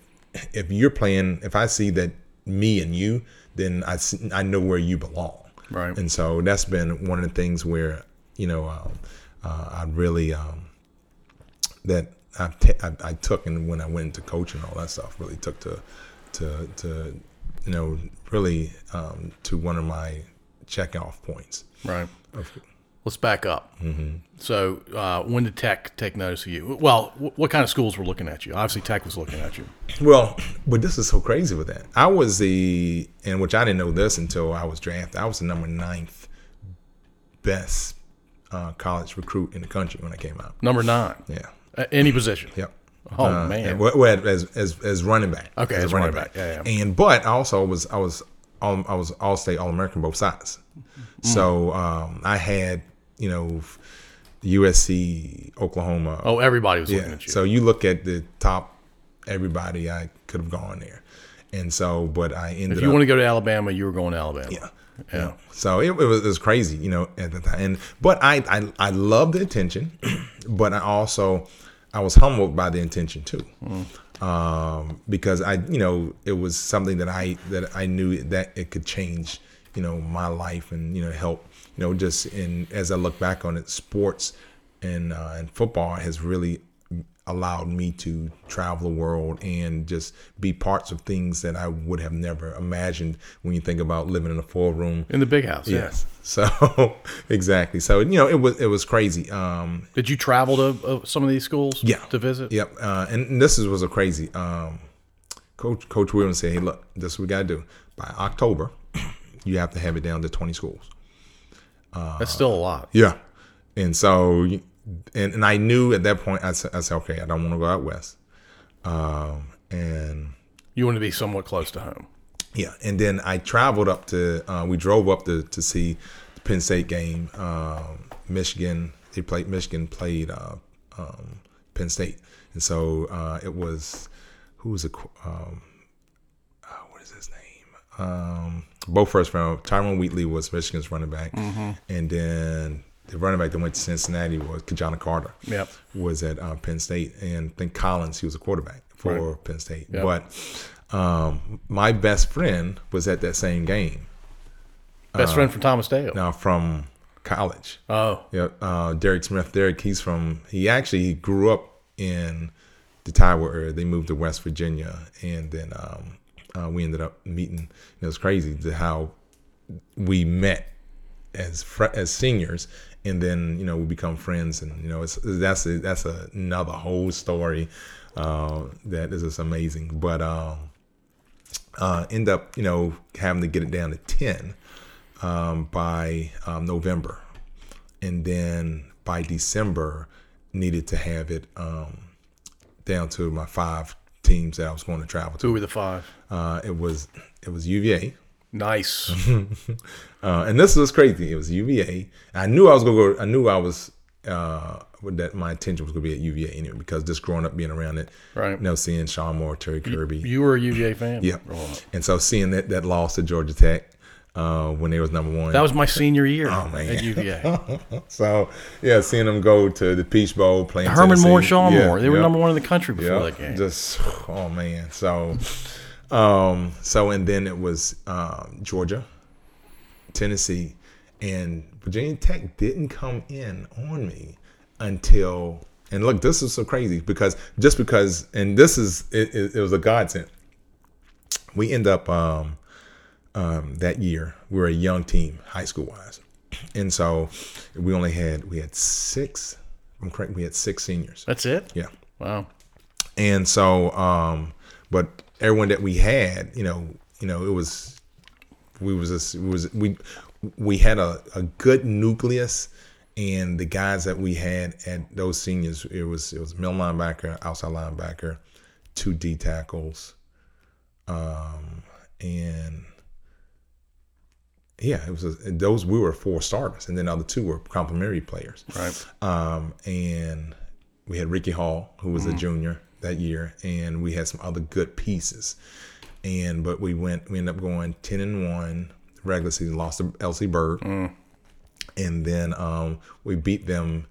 if you're playing, if I see that me and you, then I I know where you belong. Right. And so that's been one of the things where you know um, uh, I really um, that I, t- I, I took and when I went into coaching all that stuff really took to to to you know really um, to one of my check off points. Right. Let's back up. Mm-hmm. So, uh, when did Tech take notice of you? Well, wh- what kind of schools were looking at you? Obviously, Tech was looking at you. Well, but this is so crazy with that. I was the, and which I didn't know this until I was drafted. I was the number ninth best uh, college recruit in the country when I came out. Number nine. Yeah. Any position. Yep. Oh Uh, man. well, as, as as running back. Okay, as running back. Yeah, yeah. And but I also was I was all, I was all state all American both sides. Mm. So um, I had you know USC, Oklahoma. oh, everybody was looking yeah. at you. So you look at the top everybody I could have gone there, and so but I ended if you up want to go to Alabama, you were going to Alabama. yeah. Yeah. So it, it, was, it was crazy, you know, at the time. And but I I I loved the attention, <clears throat> but I also I was humbled by the intention too, um, because I you know it was something that I that I knew that it could change you know my life and you know help you know just in as I look back on it, sports and uh, and football has really allowed me to travel the world and just be parts of things that I would have never imagined when you think about living in a four room. In the big house. Yeah. Yes. <laughs> So <laughs> exactly. So you know it was it was crazy. Um, Did you travel to uh, some of these schools? Yeah. To visit. Yep. Uh, and this is, was a crazy. Um, Coach Coach Williams said, "Hey, look, this is what we got to do. By October, <clears throat> you have to have it down to 20 schools." That's still a lot. Yeah. and so and, and I knew at that point I said, I said okay I don't want to go out west, um, and You want to be somewhat close to home. yeah, and then I traveled up to uh, we drove up to to see the Penn State game. Um, Michigan they played Michigan played uh, um, Penn State, and so uh, it was who was a um, uh, what is his name? Um, both first round. Tyrone Wheatley was Michigan's running back, and then the running back that went to Cincinnati was Ki-Jana Carter. Yep. was at uh, Penn State, and I think Collins he was a quarterback for Right. Penn State. Yep. But um, my best friend was at that same game. Best friend from Thomas Dale. Now from college. Oh, Yep. Uh, Derek Smith. Derek, he's from. He actually grew up in the Taiwan area. They moved to West Virginia, and then um, uh, we ended up meeting. It was crazy to how we met as fr- as seniors, and then you know we become friends, and you know it's that's a, that's another whole story uh, that is just amazing. But um, uh, end up you know having to get it down to ten um, by um, November, and then by December needed to have it um, down to my five teams that I was going to travel to. who were the five? Uh, it was it was UVA. Nice. <laughs> Uh, and this was crazy. It was UVA. I knew I was gonna go. I knew I was uh, that my attention was gonna be at UVA anyway because just growing up being around it, Right. You know, seeing Shawn Moore, Terry Kirby, you were a UVA fan. yeah, growing and so seeing that that loss to Georgia Tech uh, when they was number one. That was my senior year Oh, man. at UVA. <laughs> so yeah, seeing them go to the Peach Bowl playing Herman Moore, Tennessee. Shawn Yeah, Moore. They were yeah. number one in the country before Yeah, that game. Just oh man. So um so and then it was um Georgia, Tennessee, and Virginia Tech didn't come in on me until and look, this is so crazy because just because and this is it, it, it was a godsend. We end up um um that year, we were a young team, high school wise. And so we only had we had six I'm correct, we had six seniors. That's it. Yeah. Wow. And so, um, but everyone that we had, you know, you know, it was, we was just, it was, we, we had a, a good nucleus and the guys that we had at those seniors, it was, it was middle linebacker, outside linebacker, two D tackles, um, and yeah, it was a, those we were four starters, and then the other two were complementary players. Right. Um, and we had Ricky Hall, who was a Mm-hmm. junior that year, and we had some other good pieces. And but we went, we ended up going ten and one regular season, lost to LC Bird, Mm. and then um, we beat them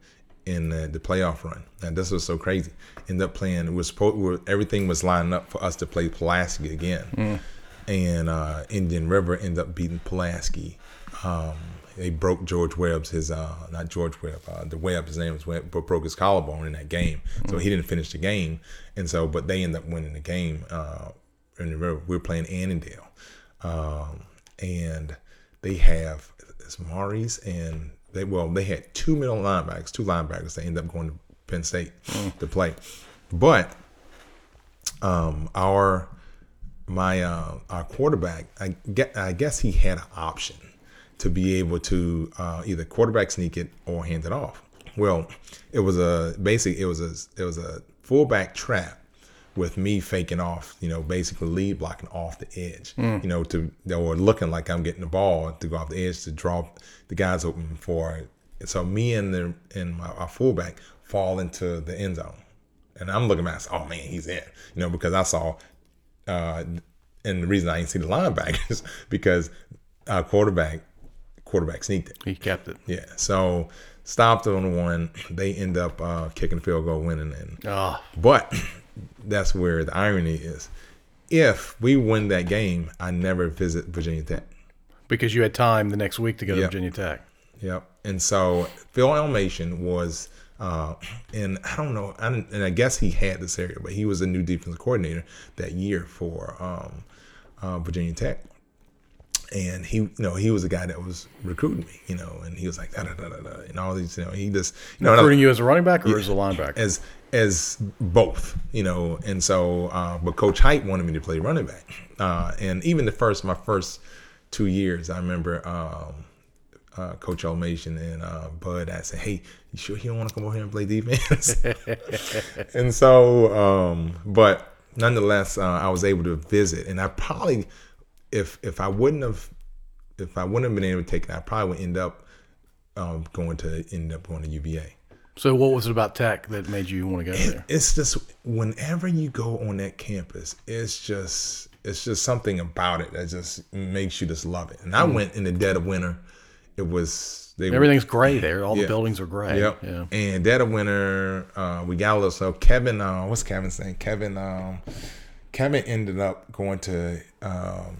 in the, the playoff run. And this was so crazy. Ended up playing. Supposed. We everything was lining up for us to play Pulaski again, Mm. and uh, Indian River ended up beating Pulaski. Um, they broke George Webb's his uh, not George Webb uh, the Webb his name was Webb but broke his collarbone in that game. So he didn't finish the game. And so but they ended up winning the game uh, river. We were playing Annandale. Um, and they have it's Maurice and they well they had two middle linebackers two linebackers They end up going to Penn State to play. But um, our my uh, our quarterback, I get, I guess he had an option to be able to uh, either quarterback sneak it or hand it off. Well, it was a basically it was a it was a fullback trap with me faking off, you know, basically lead blocking off the edge, you know, to or looking like I'm getting the ball to go off the edge to draw the guys open for. It. So me and the and my our fullback fall into the end zone, and I'm looking at, oh man, he's in, you know, because I saw uh, and the reason I didn't see the linebackers <laughs> because our quarterback quarterback sneaked it. He kept it. Yeah, so stopped on the one. They end up uh, kicking the field goal, winning. And Oh, but that's where the irony is. If we win that game, I never visit Virginia Tech. because you had time the next week to go to Virginia Tech. Yep. And so Phil Elmassian was, uh, and I don't know, I and I guess he had this area, but he was a new defensive coordinator that year for um, uh, Virginia Tech. And he, you know, he was the guy that was recruiting me, you know, and he was like, da da da da da, and all these, you know, he just, you know, and I- Recruiting you as a running back or as a linebacker? as as both, you know. And so, uh, but Coach Hite wanted me to play running back, uh, and even the first my first two years, I remember um, uh, Coach Elmassian and uh, Bud. I said, "Hey, you sure he don't want to come over here and play defense?" <laughs> and so, um, but nonetheless, uh, I was able to visit, and I probably, if if I wouldn't have, if I wouldn't have been able to take it, I probably would end up um, going to end up going to UVA. So, what was it about Tech that made you want to go there? It's just whenever you go on that campus, it's just it's just something about it that just makes you just love it. And I went in the dead of winter. It was they were- Everything's gray <laughs> there. All the buildings are gray. Yep. Yeah. And dead of winter, uh, we got a little so Kevin, uh, what's Kevin saying? Kevin, um, Kevin ended up going to um,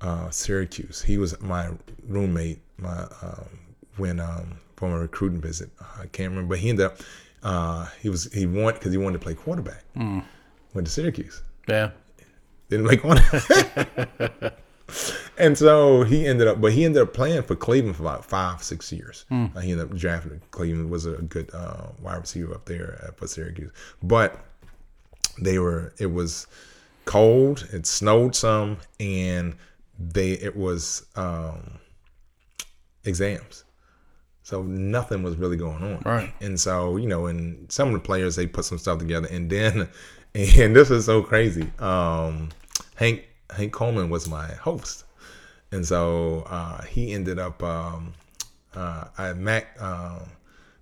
uh, Syracuse. He was my roommate, my um, when um, from a recruiting visit. I can't remember, but he ended up uh, he was he wanted because he wanted to play quarterback. Went to Syracuse Yeah. didn't make one. <laughs> and so he ended up, but he ended up playing for Cleveland for about five, six years. Uh, he ended up drafted. Cleveland was a good uh, wide receiver up there uh, for Syracuse, but they were. It was cold. It snowed some, and they it was um, exams. So nothing was really going on. Right. And so, you know, and some of the players they put some stuff together and then <laughs> and this is so crazy. Um Hank Hank Coleman was my host. And so uh he ended up um uh I Mac uh,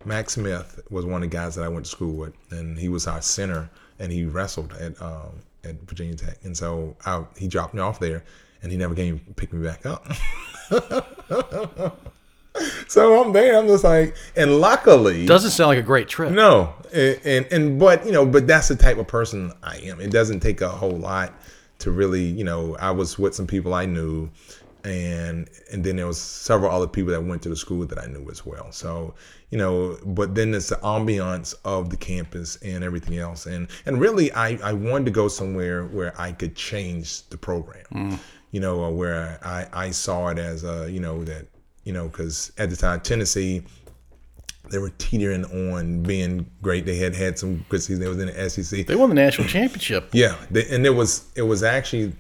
Mac Smith was one of the guys that I went to school with and he was our center and he wrestled at um at Virginia Tech. And so I, he dropped me off there and he never came pick me back up. <laughs> so I'm there. I'm just like, and luckily, Doesn't sound like a great trip. no, and, and and but you know, but that's the type of person I am. It doesn't take a whole lot to really, you know. I was with some people I knew, and and then there was several other people that went to the school that I knew as well. So you know, but then it's the ambiance of the campus and everything else, and and really, I I wanted to go somewhere where I could change the program. Mm. You know, where I I saw it as a you know that you know because at the time Tennessee they were teetering on being great. They had had some good seasons. They was in the SEC. They won the national championship. Yeah, they, and it was it was actually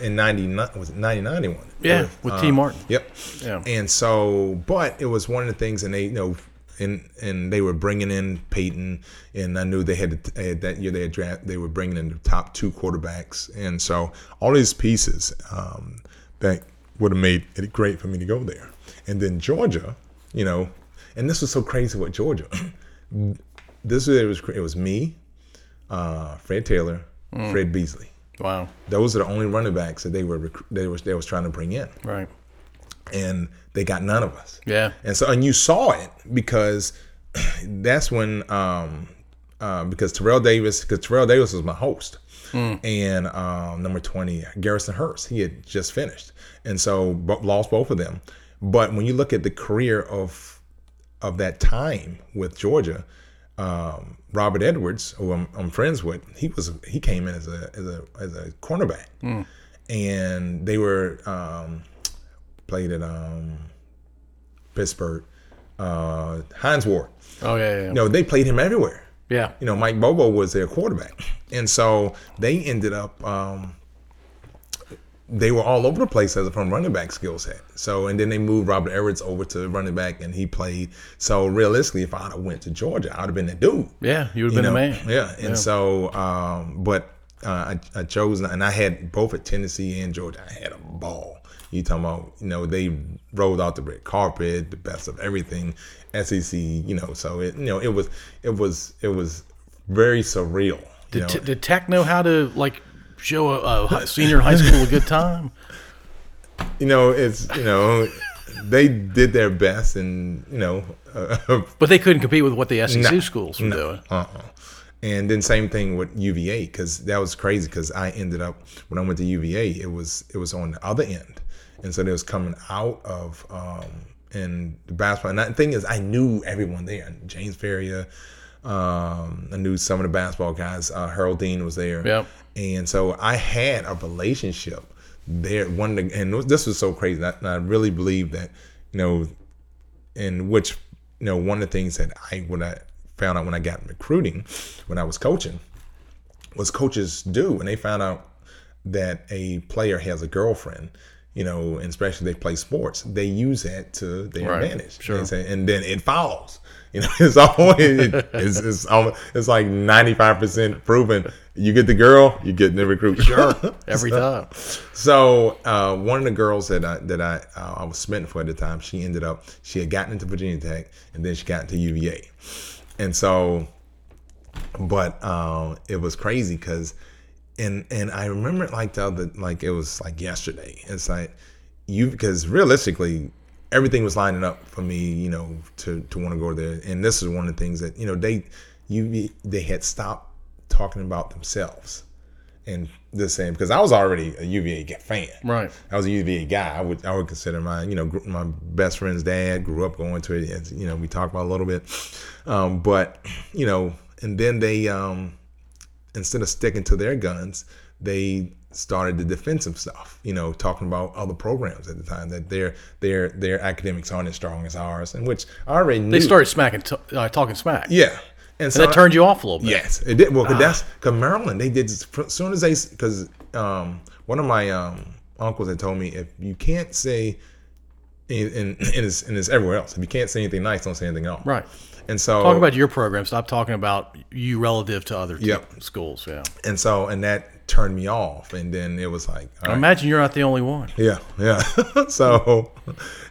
in '99. Was it '99 they won? it? Yeah, with uh, T. Martin. Yep. Yeah. And so, but it was one of the things, and they you know. And, and they were bringing in Peyton, and I knew they had, to, that year they had draft. They were bringing in the top two quarterbacks, and so all these pieces um, that would have made it great for me to go there. And then Georgia, you know, and this was so crazy with Georgia. <clears throat> this was it was it was me, uh, Fred Taylor, Fred Beasley. Wow. Those are the only running backs that they were they was they was trying to bring in, Right. and they got none of us. Yeah. And so, and you saw it because <clears throat> that's when, um, uh, because Terrell Davis, because Terrell Davis was my host, and um, number twenty, Garrison Hearst, he had just finished, and so bo- lost both of them. But when you look at the career of of that time with Georgia, um, Robert Edwards, who I'm, I'm friends with, he was he came in as a as a as a cornerback, and they were um, played at um, Pittsburgh. Uh, Hines Ward, Oh yeah. Yeah. you know, they played him everywhere. yeah. You know, Mike Bobo was their quarterback, and so they ended up. Um, they were all over the place as a from running back skill set. So, and then they moved Robert Edwards over to running back, and he played. So, realistically, if I'd have went to Georgia, I'd have been the dude. Yeah. You would have been know? a man. Yeah, and so, um, but uh, I, I chose, and I had both at Tennessee and Georgia. I had a ball. You talking about, you know, they rolled out the red carpet, the best of everything, SEC, you know. So it, you know, it was, it was, it was very surreal. Did? T- did Tech know how to like show a, a <laughs> senior in high school a good time? you know, it's, you know, they did their best, and you know, uh, <laughs> But they couldn't compete with what the SEC No. schools were doing. Uh-uh. And then same thing with UVA because that was crazy because I ended up when I went to UVA it was it was on the other end, and so they was coming out of um, and the basketball. And the thing is, I knew everyone there. James Ferrier, um, I knew some of the basketball guys. Uh, Harold Deane was there. Yep. And so I had a relationship there. One of the, and this was so crazy. And I really believe that you know in which you know one of the things that I when I found out when I got in recruiting when I was coaching was coaches do when they found out that a player has a girlfriend you know, and especially they play sports, they use that to their Right, advantage. sure. And, say- and then it follows. You know, <laughs> it's always it's it's, it's like ninety five percent proven. You get the girl, you get the recruit. Sure, <laughs> every time. So uh, one of the girls that I that I uh, I was smitten for at the time, she ended up she had gotten into Virginia Tech and then she got into UVA, and so, but uh, it was crazy because, and and I remember it like the other like it was like yesterday. It's like you because realistically everything was lining up for me, you know, to to want to go there, and this is one of the things that you know they you they had stopped talking about themselves and the same because I was already a UVA fan. Right. I was a UVA guy. I would I would consider my you know gr- my best friend's dad grew up going to it. And, you know we talked about it a little bit, um, but you know and then they um, instead of sticking to their guns, they started the defensive stuff. You know, talking about other programs at the time that their their their academics aren't as strong as ours, and which I already knew. They started smacking, t- uh, talking smack. yeah. And, so And that turned you off a little bit. Yes, it did. Well, cause that's because Maryland, they did as soon as they because um, one of my um, uncles had told me if you can't say and and and it's, and it's everywhere else. If you can't say anything nice, don't say anything else. Right. And so Talk about your program. Stop talking about you relative to other Yep. schools. Yeah. and so and that turned me off. And then it was like, right. Imagine you're not the only one. Yeah, yeah. <laughs> so,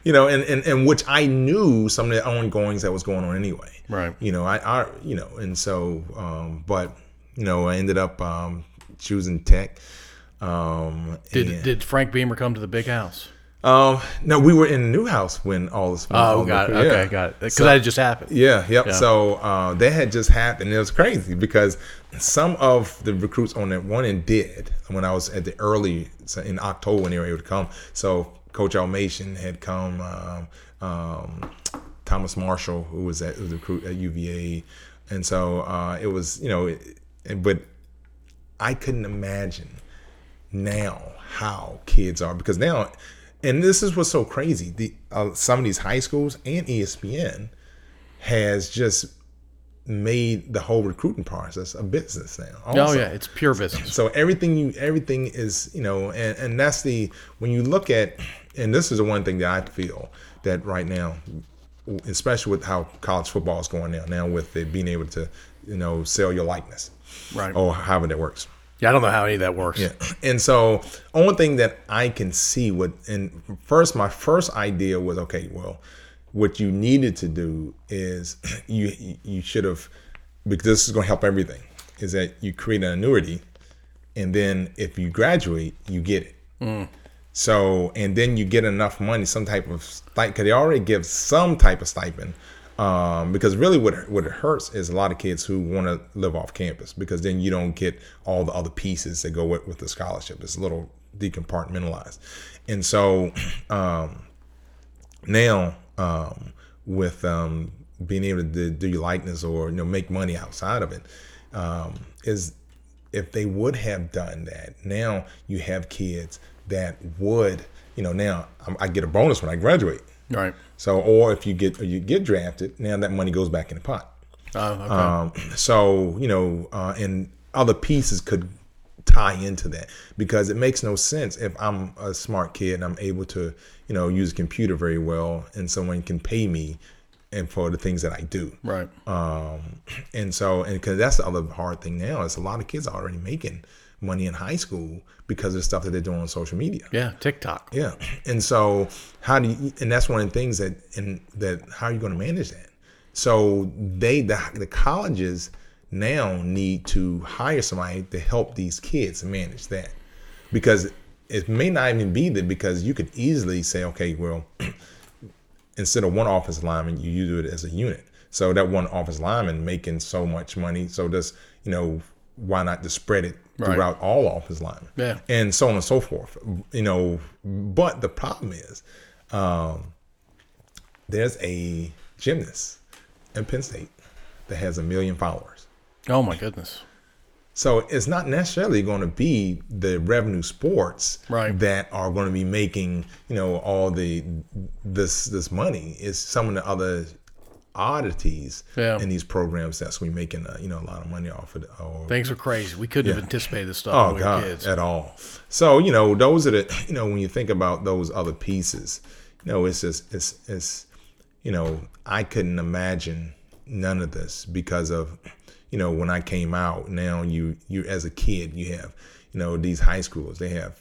you know, and, and and which I knew some of the ongoings that was going on anyway. Right. You know, I, I you know, and so, um, but you know, I ended up um, choosing tech. Um, Did and- Did Frank Beamer come to the big house? Um, no, we were in new house when all this. all Oh, got it. yeah. Okay, got it. Because So- that just happened. Yeah, yep. Yeah. So uh, that had just happened. It was crazy because some of the recruits on that one end did when I was at the early in October when they were able to come. So Coach Elmassian had come, um, um, Thomas Marshall, who was at who was a recruit at UVA, and so uh, it was you know, it, but I couldn't imagine now how kids are because now and this is what's so crazy the uh, some of these high schools and espn has just made the whole recruiting process a business now Oh yeah, it's pure business. so everything you everything is you know and and that's the when you look at and this is the one thing that i feel that right now especially with how college football is going now now with it being able to you know sell your likeness Right. or however that works Yeah, I don't know how any of that works. yeah. <clears throat> And so only thing that I can see what and first my first idea was okay, well, what you needed to do is <clears throat> you you should have because this is going to help everything is that you create an annuity and then if you graduate, you get it. Mm. So and then you get enough money, some type of stipend. Because they already give some type of stipend. Um, because really, what what it hurts is a lot of kids who want to live off campus because then you don't get all the other pieces that go with, with the scholarship. It's a little decompartmentalized, and so <clears throat> um, now um, with um, being able to do, your likeness or you know make money outside of it um, is if they would have done that now you have kids that would you know now I get a bonus when I graduate Right. so or if you get you get drafted now that money goes back in the pot Oh, okay. um, so you know, uh, and other pieces could tie into that because it makes no sense if I'm a smart kid and I'm able to, you know, use a computer very well, and someone can pay me, and for the things that I do. right. Um, and so, and because that's the other hard thing now is a lot of kids are already making money in high school because of the stuff that they're doing on social media. yeah. TikTok. Yeah. And so how do you and that's one of the things that and that how are you going to manage that? So they the, the colleges now need to hire somebody to help these kids manage that. Because it may not even be that because you could easily say, okay, well, <clears throat> instead of one office lineman, you, you do it as a unit. So that one office lineman making so much money. So does you know why not just spread it Right. throughout all office linemen? Yeah. and so on and so forth. You know, but the problem is, um, there's a gymnast in Penn State that has a million followers. Oh my goodness. So it's not necessarily going to be the revenue sports Right. that are going to be making you know all the this this money. It's some of the other oddities Yeah. in these programs that's we making uh, you know a lot of money off of. Or, Things are crazy. We couldn't have anticipated this stuff oh we god, kids. at all. So you know those are the <laughs> you know when you think about those other pieces, you know it's just it's it's you know I couldn't imagine none of this because of you know when I came out. Now you you as a kid you have you know these high schools they have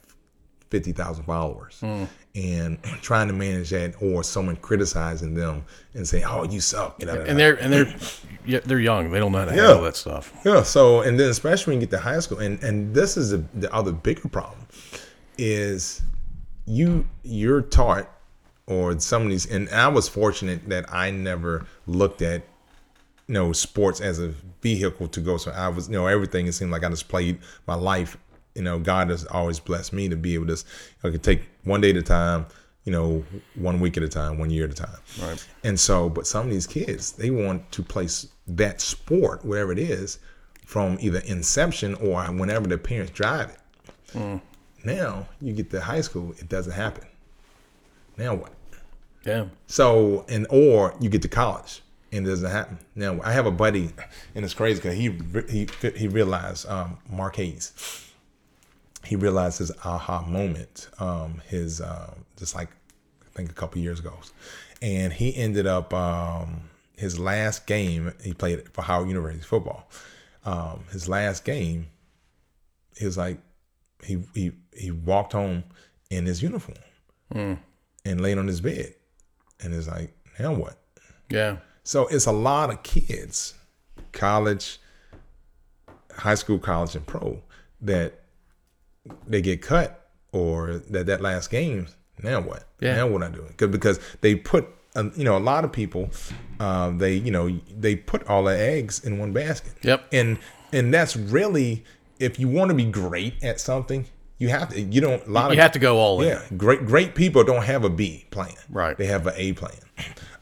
fifty thousand followers, Hmm. and <clears throat> trying to manage that, or someone criticizing them and saying, "Oh, you suck," da, da. And they're and they're <clears throat> yeah, they're young. They don't know how to Yeah. handle that stuff. Yeah. So, and then especially when you get to high school, and and this is the the other bigger problem is you you're taught or some of these, and I was fortunate that I never looked at you know sports as a vehicle to go. So I was you know everything. It seemed like I just played my life. You know, God has always blessed me to be able to. just, I could take one day at a time. You know, one week at a time, one year at a time. Right. And so, but some of these kids, they want to play that sport, whatever it is, from either inception or whenever their parents drive it. Now you get to high school, it doesn't happen. Now what? Yeah. So, and or you get to college and it doesn't happen. Now I have a buddy, and it's crazy because he he he realized um, Hayes. He realized his aha moment, um, his uh, just like I think a couple years ago, and he ended up um, his last game he played for Howard University football. Um, his last game, he was like he he he walked home in his uniform and laid on his bed, and it's like now what? Yeah. So it's a lot of kids, college, high school, college, and pro, that they get cut or that that last game. Now what? Yeah. Now what I doing? Because because they put uh, you know a lot of people, uh, they you know they put all their eggs in one basket. Yep. And and that's really if you want to be great at something, you have to. You don't. A lot You of have to go all in. yeah, great great people don't have a B plan. Right. They have an A plan.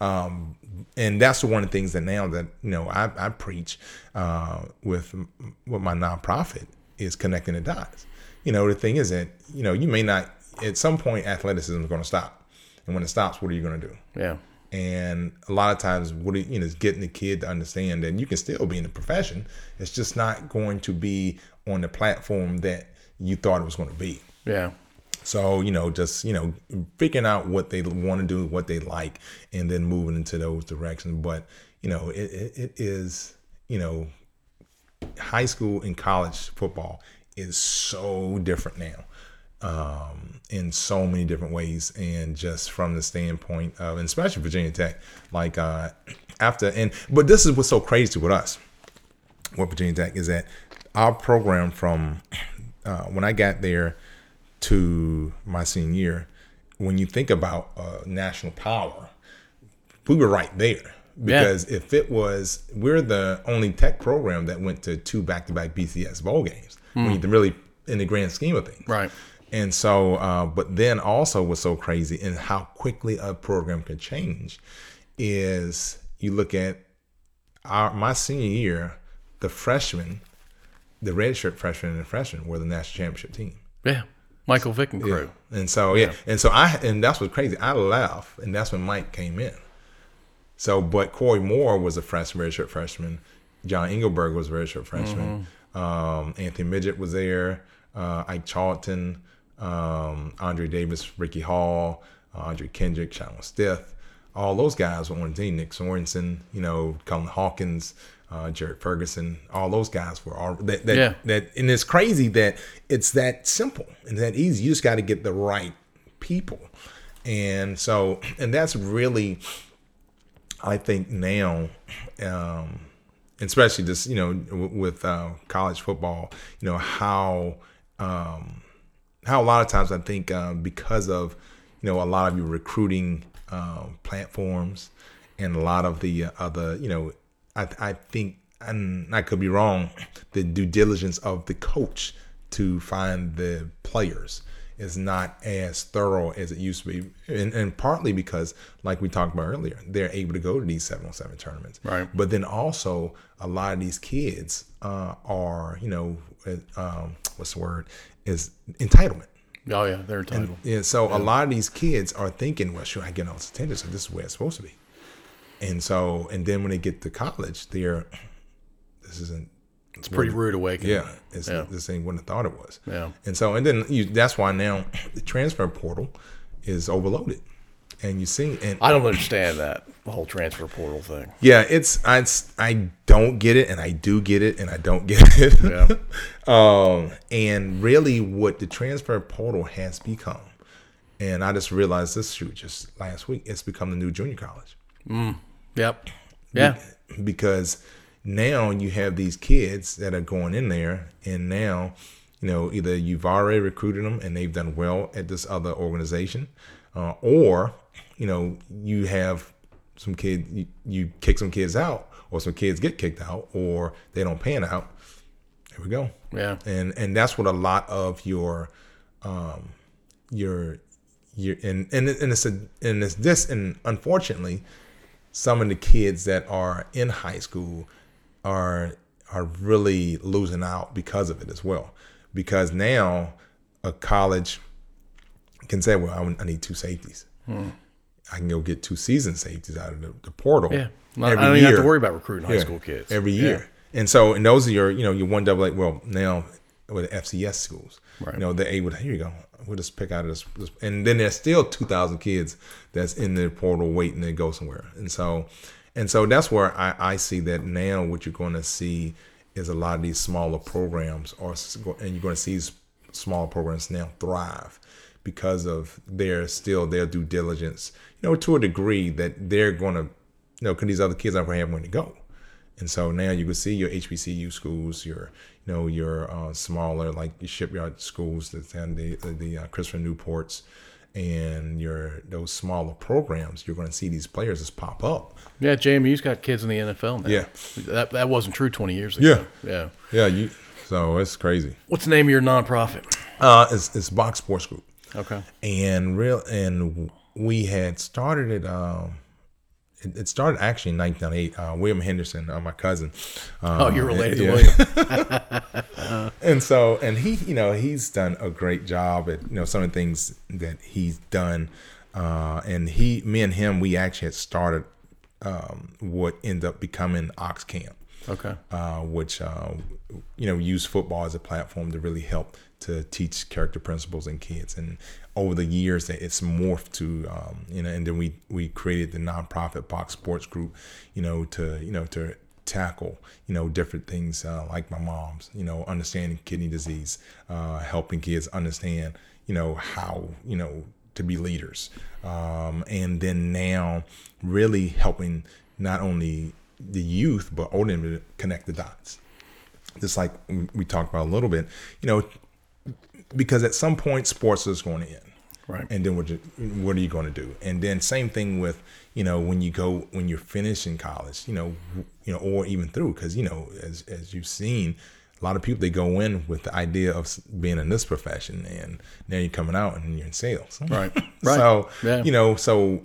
Um, and that's one of the things that now that you know I, I preach uh, with with my nonprofit is connecting the dots. You know, the thing is that you know you may not at some point athleticism is going to stop, and when it stops, what are you going to do? Yeah. And a lot of times, what it, you know is getting the kid to understand that you can still be in the profession. It's just not going to be on the platform that you thought it was going to be. Yeah. So, you know, just, you know, figuring out what they want to do, what they like, and then moving into those directions. But, you know, it, it, it is, you know, high school and college football is so different now um, in so many different ways. And just from the standpoint of, and especially Virginia Tech, like uh, <clears throat> after, and, but this is what's so crazy with us, what Virginia Tech is that our program from <clears throat> uh, when I got there to my senior year, when you think about uh, national power, we were right there. Because if it was, we're the only tech program that went to two back-to-back BCS bowl games. When you really, in the grand scheme of things, Right. and so, uh, but then also what's so crazy and how quickly a program can change is you look at our my senior year, the freshmen, the redshirt freshmen and the freshmen were the national championship team. Yeah. Michael Vick and crew. And so yeah, and so I and that's what's crazy. I left, and that's when Mike came in. So, but Corey Moore was a freshman, redshirt freshman. John Engelberger was a redshirt freshman. Um, Anthony Midget was there. Uh, Ike Charlton, um, Andre Davis, Ricky Hall, uh, Andre Kendrick, Shyrone Stith. All those guys were on the team. Nick Sorensen, you know, Colin Hawkins, uh, Jared Ferguson. All those guys were all that. that Yeah. that and it's crazy that it's that simple and that easy. You just got to get the right people, and so and that's really, I think now, um, especially just you know w- with uh, college football, you know how um, how a lot of times I think uh, because of you know a lot of your recruiting um, platforms and a lot of the other you know I, I think and I could be wrong the due diligence of the coach to find the players is not as thorough as it used to be and, and partly because like we talked about earlier they're able to go to these 707 tournaments Right. but then also a lot of these kids uh, are you know uh, um, what's the word is entitlement Oh yeah, they're entitled. yeah, so a lot of these kids are thinking, well, sure, I get all this attention, so this is where it's supposed to be. and so and then when they get to college, they're this isn't It's pretty rude awakening. yeah, it's, Yeah. this ain't what I thought it was. Yeah. And so, and then you, that's why now the transfer portal is overloaded. And you see, and I don't understand that the whole transfer portal thing. yeah, it's, I, it's, I don't get it, and I do get it, and I don't get it. Yeah. <laughs> um, and really, what the transfer portal has become, and I just realized this shoot just last week, it's become the new junior college. Yep. Yeah. because now you have these kids that are going in there and now you know either you've already recruited them and they've done well at this other organization uh, or you know you have some kid you, you kick some kids out or some kids get kicked out or they don't pan out there we go Yeah. and and that's what a lot of your um your your and and, and it's a and it's this and unfortunately some of the kids that are in high school are are really losing out because of it as well because now a college can say well i, I need two safeties hmm. i can go get two season safeties out of the, the portal Yeah. I every don't even have to worry about recruiting high Yeah, school kids every Yeah. year. And so, and those are your, you know, your one double A. Well, now with the FCS schools, Right. you know, they're able to. Here you go. We'll just pick out of this, this, and then there's still two thousand kids that's in the portal waiting to go somewhere. And so, and so that's where I, I see that now. What you're going to see is a lot of these smaller programs, are, and you're going to see these smaller programs now thrive because of their still their due diligence. You know, to a degree that they're going to, you know, because these other kids aren't going to have where to go. And so now you can see your HBCU schools, your you know your uh, smaller like your shipyard schools, the, the, the uh, Christopher Newports, and your those smaller programs. You're going to see these players just pop up. Yeah, JMU's got kids in the NFL now. Yeah. That that wasn't true 20 years ago. Yeah. yeah. yeah. You so it's crazy. What's the name of your nonprofit? Uh, it's it's Box Sports Group, Okay. and real and we had started it. Um, it, it started actually in 1998. Uh, William Henderson, uh, my cousin. Uh, Oh, you're related to yeah. William. <laughs> <laughs> and so and he you know he's done a great job at you know some of the things that he's done uh and he me and him we actually had started um what ended up becoming ox camp Okay. uh which uh you know use football as a platform to really help to teach character principles in kids and over the years that it's morphed to um you know and then we we created the nonprofit box sports group you know to you know to tackle you know different things uh, like my mom's you know understanding kidney disease uh, helping kids understand you know how you know to be leaders. Um, and then now really helping not only the youth but older to connect the dots. Just like we talked about a little bit you know because at some point sports is going to end Right. and then what you, what are you going to do and then same thing with you know when you go when you're finishing college you know you know or even through because you know as as you've seen a lot of people they go in with the idea of being in this profession and now you're coming out and you're in sales Right. <laughs> Right. so Yeah. you know so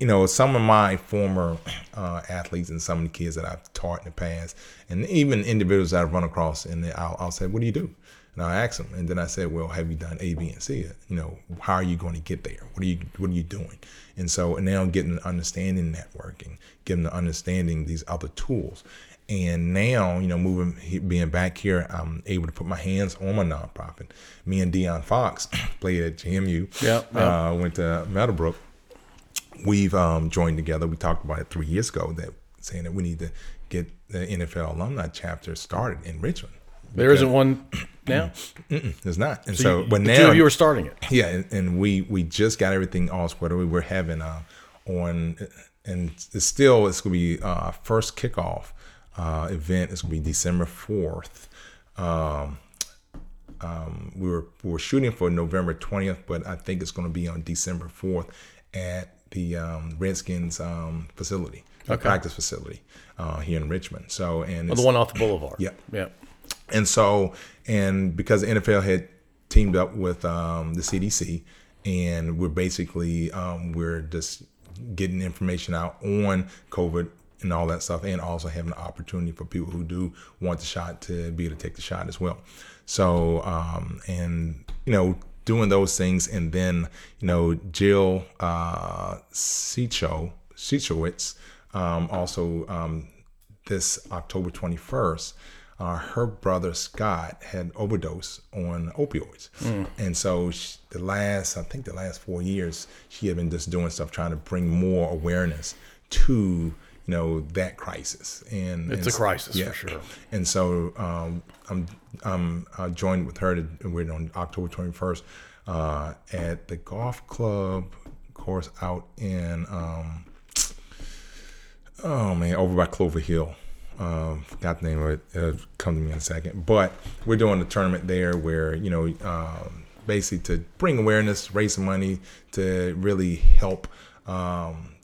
you know, some of my former uh, athletes and some of the kids that I've taught in the past, and even individuals that I've run across, and I'll, I'll say, "What do you do?" And I asked ask them, and then I said, "Well, have you done A, B, and C? You know, how are you going to get there? What are you What are you doing?" And so and now I'm getting understanding networking, getting to understanding these other tools. And now, you know, moving, being back here, I'm able to put my hands on my nonprofit. Me and Dion Foxx <clears throat> played at GMU. Yeah, yeah. Uh, went to Meadowbrook we've um, joined together. We talked about it three years ago that saying that we need to get the NFL alumni chapter started in Richmond. There isn't one now. Mm-mm, there's not, and so, you, but the two now you were starting it. yeah, and, and we we just got everything all squared away. We're having uh, on, and it's still it's gonna be uh, first kickoff uh, event. It's gonna be December fourth. Um, um, we were we were shooting for November twentieth, but I think it's gonna be on December fourth at the um, Redskins um, facility, Okay. practice facility uh, here in Richmond. So and Oh, the one off the boulevard. Yeah. Yeah. and so, and because the NFL had teamed up with um, the CDC, and we're basically um, we're just getting information out on COVID and all that stuff, and also having an opportunity for people who do want the shot to be able to take the shot as well. So, um, and you know, doing those things, and then you know, Jill uh, Seachowitz, um, also um, this October 21st, uh, her brother Scott had overdose on opioids, and so she, the last, I think, the last four years, she had been just doing stuff trying to bring more awareness to you know that crisis. And It's and a crisis for sure. And so um, I'm I'm uh, joined with her. To, we're on October 21st uh, at the golf club course out in um, oh man, over by Clover Hill. Um, forgot the name of it. It'll come to me in a second. But we're doing a tournament there where you know, um, basically to bring awareness, raise some money to really help um,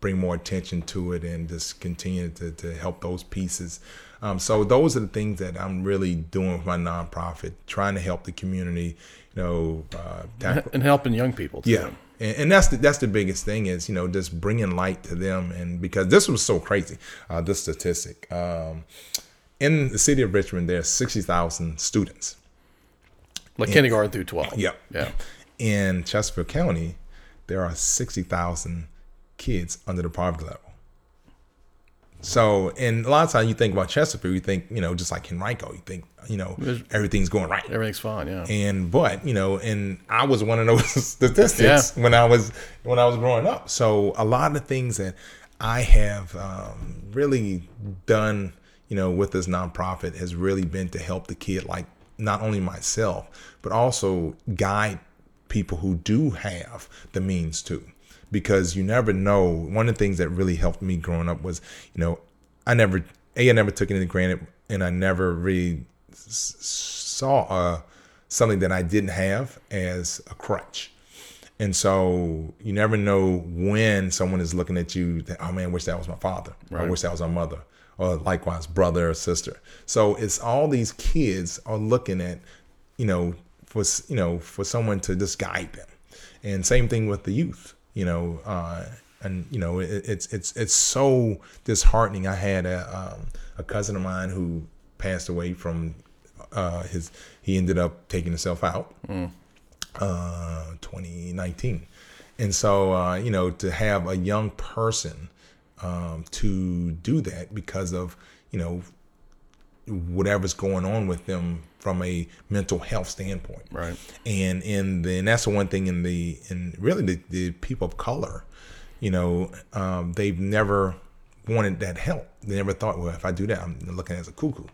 bring more attention to it, and just continue to, to help those pieces. Um, so those are the things that I'm really doing with my nonprofit, trying to help the community. You know, uh, tackle, <laughs> and helping young people. Too. yeah, and, and that's the that's the biggest thing is you know just bringing light to them, and because this was so crazy, uh, this statistic um, in the city of Richmond, there are sixty thousand students. like kindergarten through twelve. Yep. Yeah. In Chesterfield County, there are sixty thousand kids under the poverty level. So, and a lot of times you think about Chesterfield, you think you know just like Henrico, you think you know everything's going right. Everything's fine. Yeah. and but you know and i was one of those <laughs> statistics when i was when i was growing up so a lot of things that i have um, really done you know with this nonprofit has really been to help the kid like not only myself but also guide people who do have the means to because you never know one of the things that really helped me growing up was you know i never a i never took anything granted and i never really s- saw uh, something that I didn't have as a crutch. And so you never know when someone is looking at you that, oh man, I wish that was my father. Or I wish that was my mother. Or likewise, brother or sister. So it's all these kids are looking at, you know, for you know, for someone to just guide them. And same thing with the youth, you know, uh, and you know, it, it's it's it's so disheartening. I had a um, a cousin of mine who passed away from uh, his he ended up taking himself out uh 2019 and so uh you know to have a young person um to do that because of you know whatever's going on with them from a mental health standpoint Right. and in the and that's the one thing in the in really the, the people of color you know um, they've never wanted that help they never thought well if i do that i'm looking as a cuckoo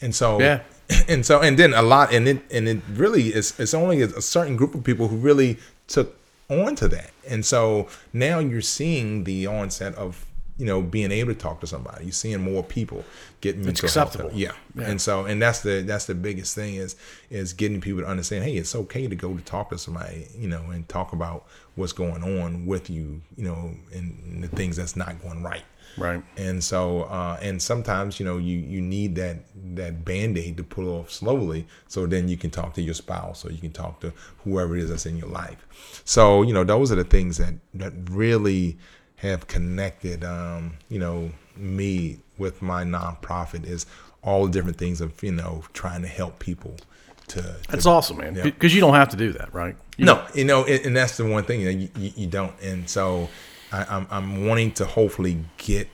and so Yeah. <clears throat> and so and then a lot and it and it really is it's only a certain group of people who really took on to that and so now you're seeing the onset of you know being able to talk to somebody you're seeing more people get mental health acceptable. yeah. and so and that's the that's the biggest thing is is getting people to understand hey it's okay to go to talk to somebody you know and talk about what's going on with you you know and, and the things that's not going right Right. and so uh, and sometimes you know you you need that that band-aid to pull off slowly so then you can talk to your spouse or you can talk to whoever it is that's in your life so you know those are the things that that really have connected um, you know me with my nonprofit is all the different things of you know trying to help people to, to That's awesome, man. Yeah. Because you don't have to do that, right? You no, you know, and, and that's the one thing you, know, you, you, you don't. And so I, I'm, I'm wanting to hopefully get,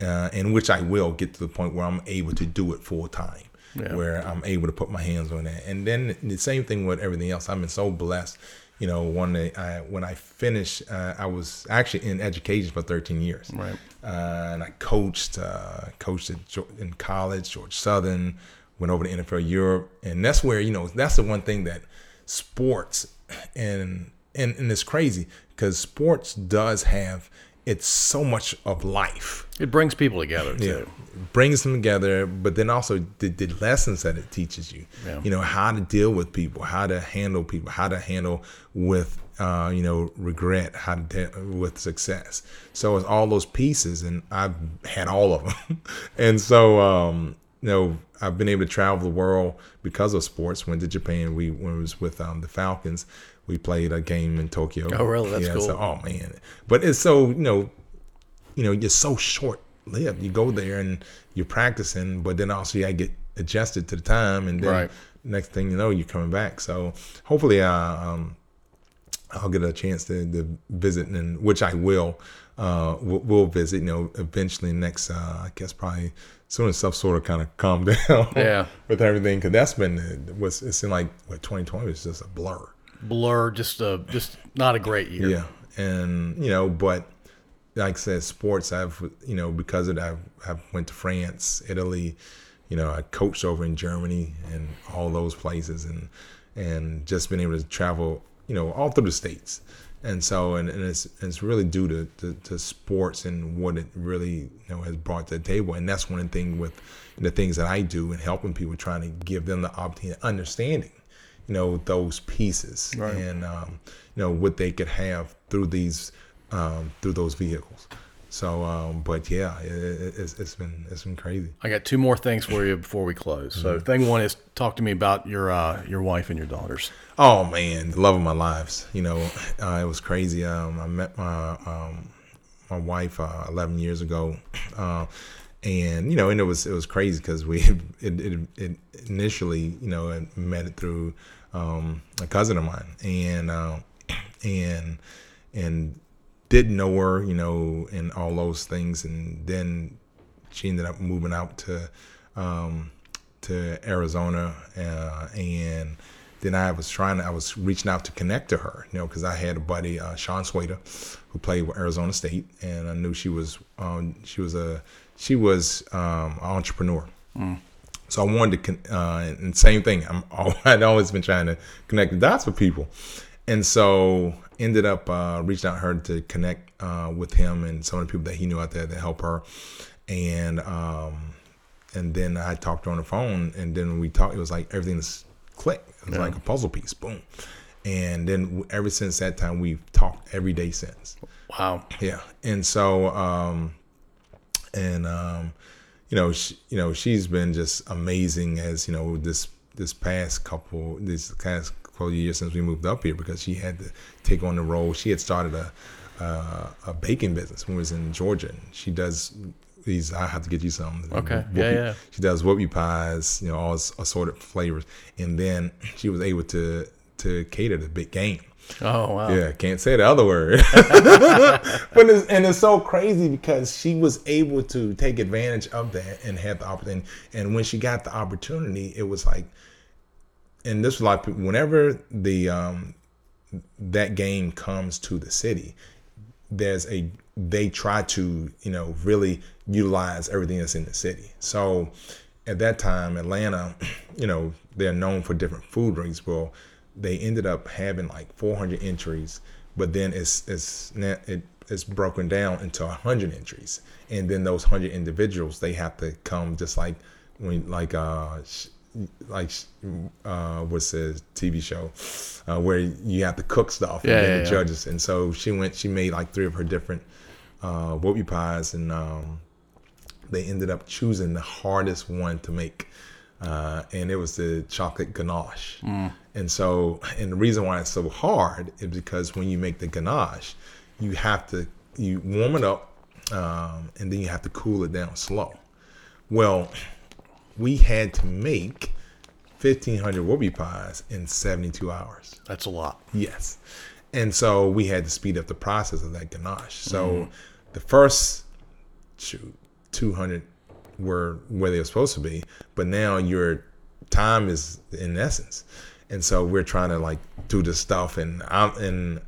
uh, in which I will get to the point where I'm able to do it full time, Yeah. where I'm able to put my hands on that. And then the same thing with everything else. I've been so blessed. You know, one day I, when I finished, uh, I was actually in education for 13 years. Right. Uh, and I coached, uh, coached in college, Georgia Southern, went over to NFL Europe, and that's where you know that's the one thing that sports and and and it's crazy because sports does have it's so much of life. It brings people together too. It brings them together, but then also the, the lessons that it teaches you. Yeah. You know how to deal with people, how to handle people, how to handle with uh, you know regret, how to deal with success. So it's all those pieces, and I've had all of them, <laughs> and so um, you know I've been able to travel the world because of sports. Went to Japan. We when it was with um, the Falcons. We played a game in Tokyo. Oh, really? That's yeah, cool. So, oh man, but it's so you know you know, you're so short lived. You go there and you're practicing, but then also you get adjusted to the time, and then Right. next thing you know, you're coming back. So hopefully, uh, um, I'll get a chance to, to visit, and which I will. Uh, we'll, we'll visit. You know, eventually next. Uh, I guess probably soon as stuff sort of kind of calm <laughs> down. Yeah. with everything, because that's been it was. It seemed like what 2020 was just a blur. Blur, just a just not a great year. Yeah, and you know, but like I said, sports. I've you know because of that, I've, I've went to France, Italy. You know, I coached over in Germany and all those places, and and just been able to travel. You know, all through the states, and so and, and it's it's really due to, to, to sports and what it really you know has brought to the table, and that's one thing with the things that I do and helping people, trying to give them the opportunity, understanding you know those pieces Right. and um, you know what they could have through these um, through those vehicles. So, um, but yeah, it, it, it's, it's been it's been crazy. I got two more things for you before we close. So, thing one is talk to me about your uh, your wife and your daughters. Oh man, the love of my lives. You know, uh, it was crazy. Um, I met my um, my wife uh, 11 years ago, <clears throat> uh, and you know, and it was it was crazy because we <laughs> it, it, it initially you know met it through um, a cousin of mine, and uh, <clears throat> and and didn't know her, you know, and all those things, and then she ended up moving out to um, to Arizona, uh, and then I was trying to, I was reaching out to connect to her, you know, because I had a buddy, uh, Sean Swader, who played with Arizona State, and I knew she was, um, she was a, she was um, an entrepreneur. So I wanted to, con- uh, and same thing. I'm, <laughs> I'd always been trying to connect the dots with people, and so ended up uh, reaching out to her to connect uh, with him and some of the people that he knew out there to help her, and um, and then I talked to her on the phone, and then we talked, it was like everything's clicked. It was like a puzzle piece, boom. And then ever since that time, we've talked every day since. Wow. Yeah, and so um, and um, you know, she, you know, she's been just amazing as you know this this past couple this past couple of years since we moved up here because she had to take on the role. She had started a uh, a baking business when we was in Georgia. And she does these. I have to get you some. Okay. Yeah, yeah. She does whoopie pies, you know, all assorted flavors, and then <clears throat> she was able to to cater the big game. Oh wow. Yeah, can't say the other word. <laughs> but it's, and it's so crazy because she was able to take advantage of that and have the opportunity. And when she got the opportunity, it was like, and this was like whenever the um that game comes to the city, there's a they try to you know really utilize everything that's in the city. So at that time, Atlanta, <clears throat> you know, they're known for different food drinks. Well, they ended up having like 400 entries, but then it's it's it, it's broken down into 100 entries, and then those 100 individuals they have to come just like when like uh like uh what's the TV show uh, where you have to cook stuff and Yeah, then yeah, the yeah. judges, and so she went she made like three of her different uh whoopie pies and um they ended up choosing the hardest one to make, uh, and it was the chocolate ganache. And so, and the reason why it's so hard is because when you make the ganache, you have to you warm it up, um, and then you have to cool it down slow. Well, we had to make fifteen hundred whoopie pies in seventy two hours. That's a lot. Yes. And so we had to speed up the process of that ganache. So the first shoot, 200 were where they were supposed to be, but now your time is in essence. And so we're trying to like do this stuff and I'm and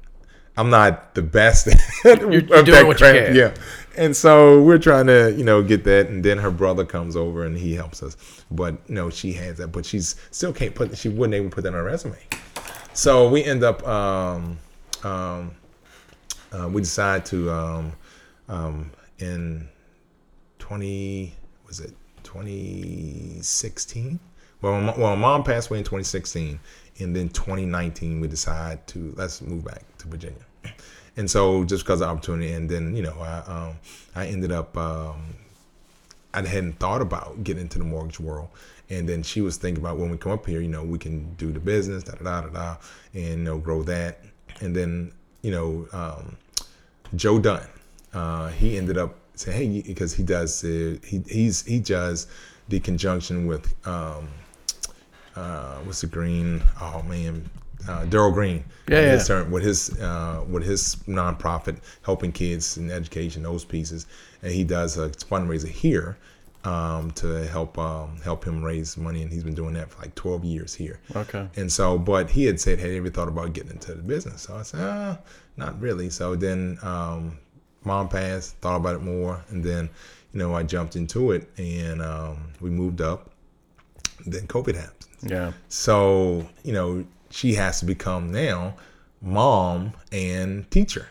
I'm not the best <laughs> at You're- you're doing what you can. Yeah. And so we're trying to, you know, get that and then her brother comes over and he helps us. But you know, she has that, but she's still can't put she wouldn't even put that on her resume. So we end up um um uh, we decided to um um in 20 was it 2016 well my, well mom passed away in 2016 and then 2019 we decided to let's move back to virginia and so just because of opportunity and then you know i um i ended up um I hadn't thought about getting into the mortgage world. And then she was thinking about when we come up here, you know, we can do the business, da da da da, da and you know, grow that. And then, you know, um, Joe Dunn, uh, he ended up saying, hey, because he does, uh, he he's he does the conjunction with um, uh, what's the green? Oh man, uh, Darrell Green. Yeah, His yeah. term- with his uh, with his nonprofit helping kids in education, those pieces, and he does a fundraiser here um, to help um, help him raise money, and he's been doing that for like 12 years here. Okay. And so, but he had said, "Had you ever thought about getting into the business?" So I said, "Ah, not really." So then, um, mom passed, thought about it more, and then, you know, I jumped into it, and um, we moved up. Then COVID happened. Yeah. So, you know, she has to become now mom and teacher.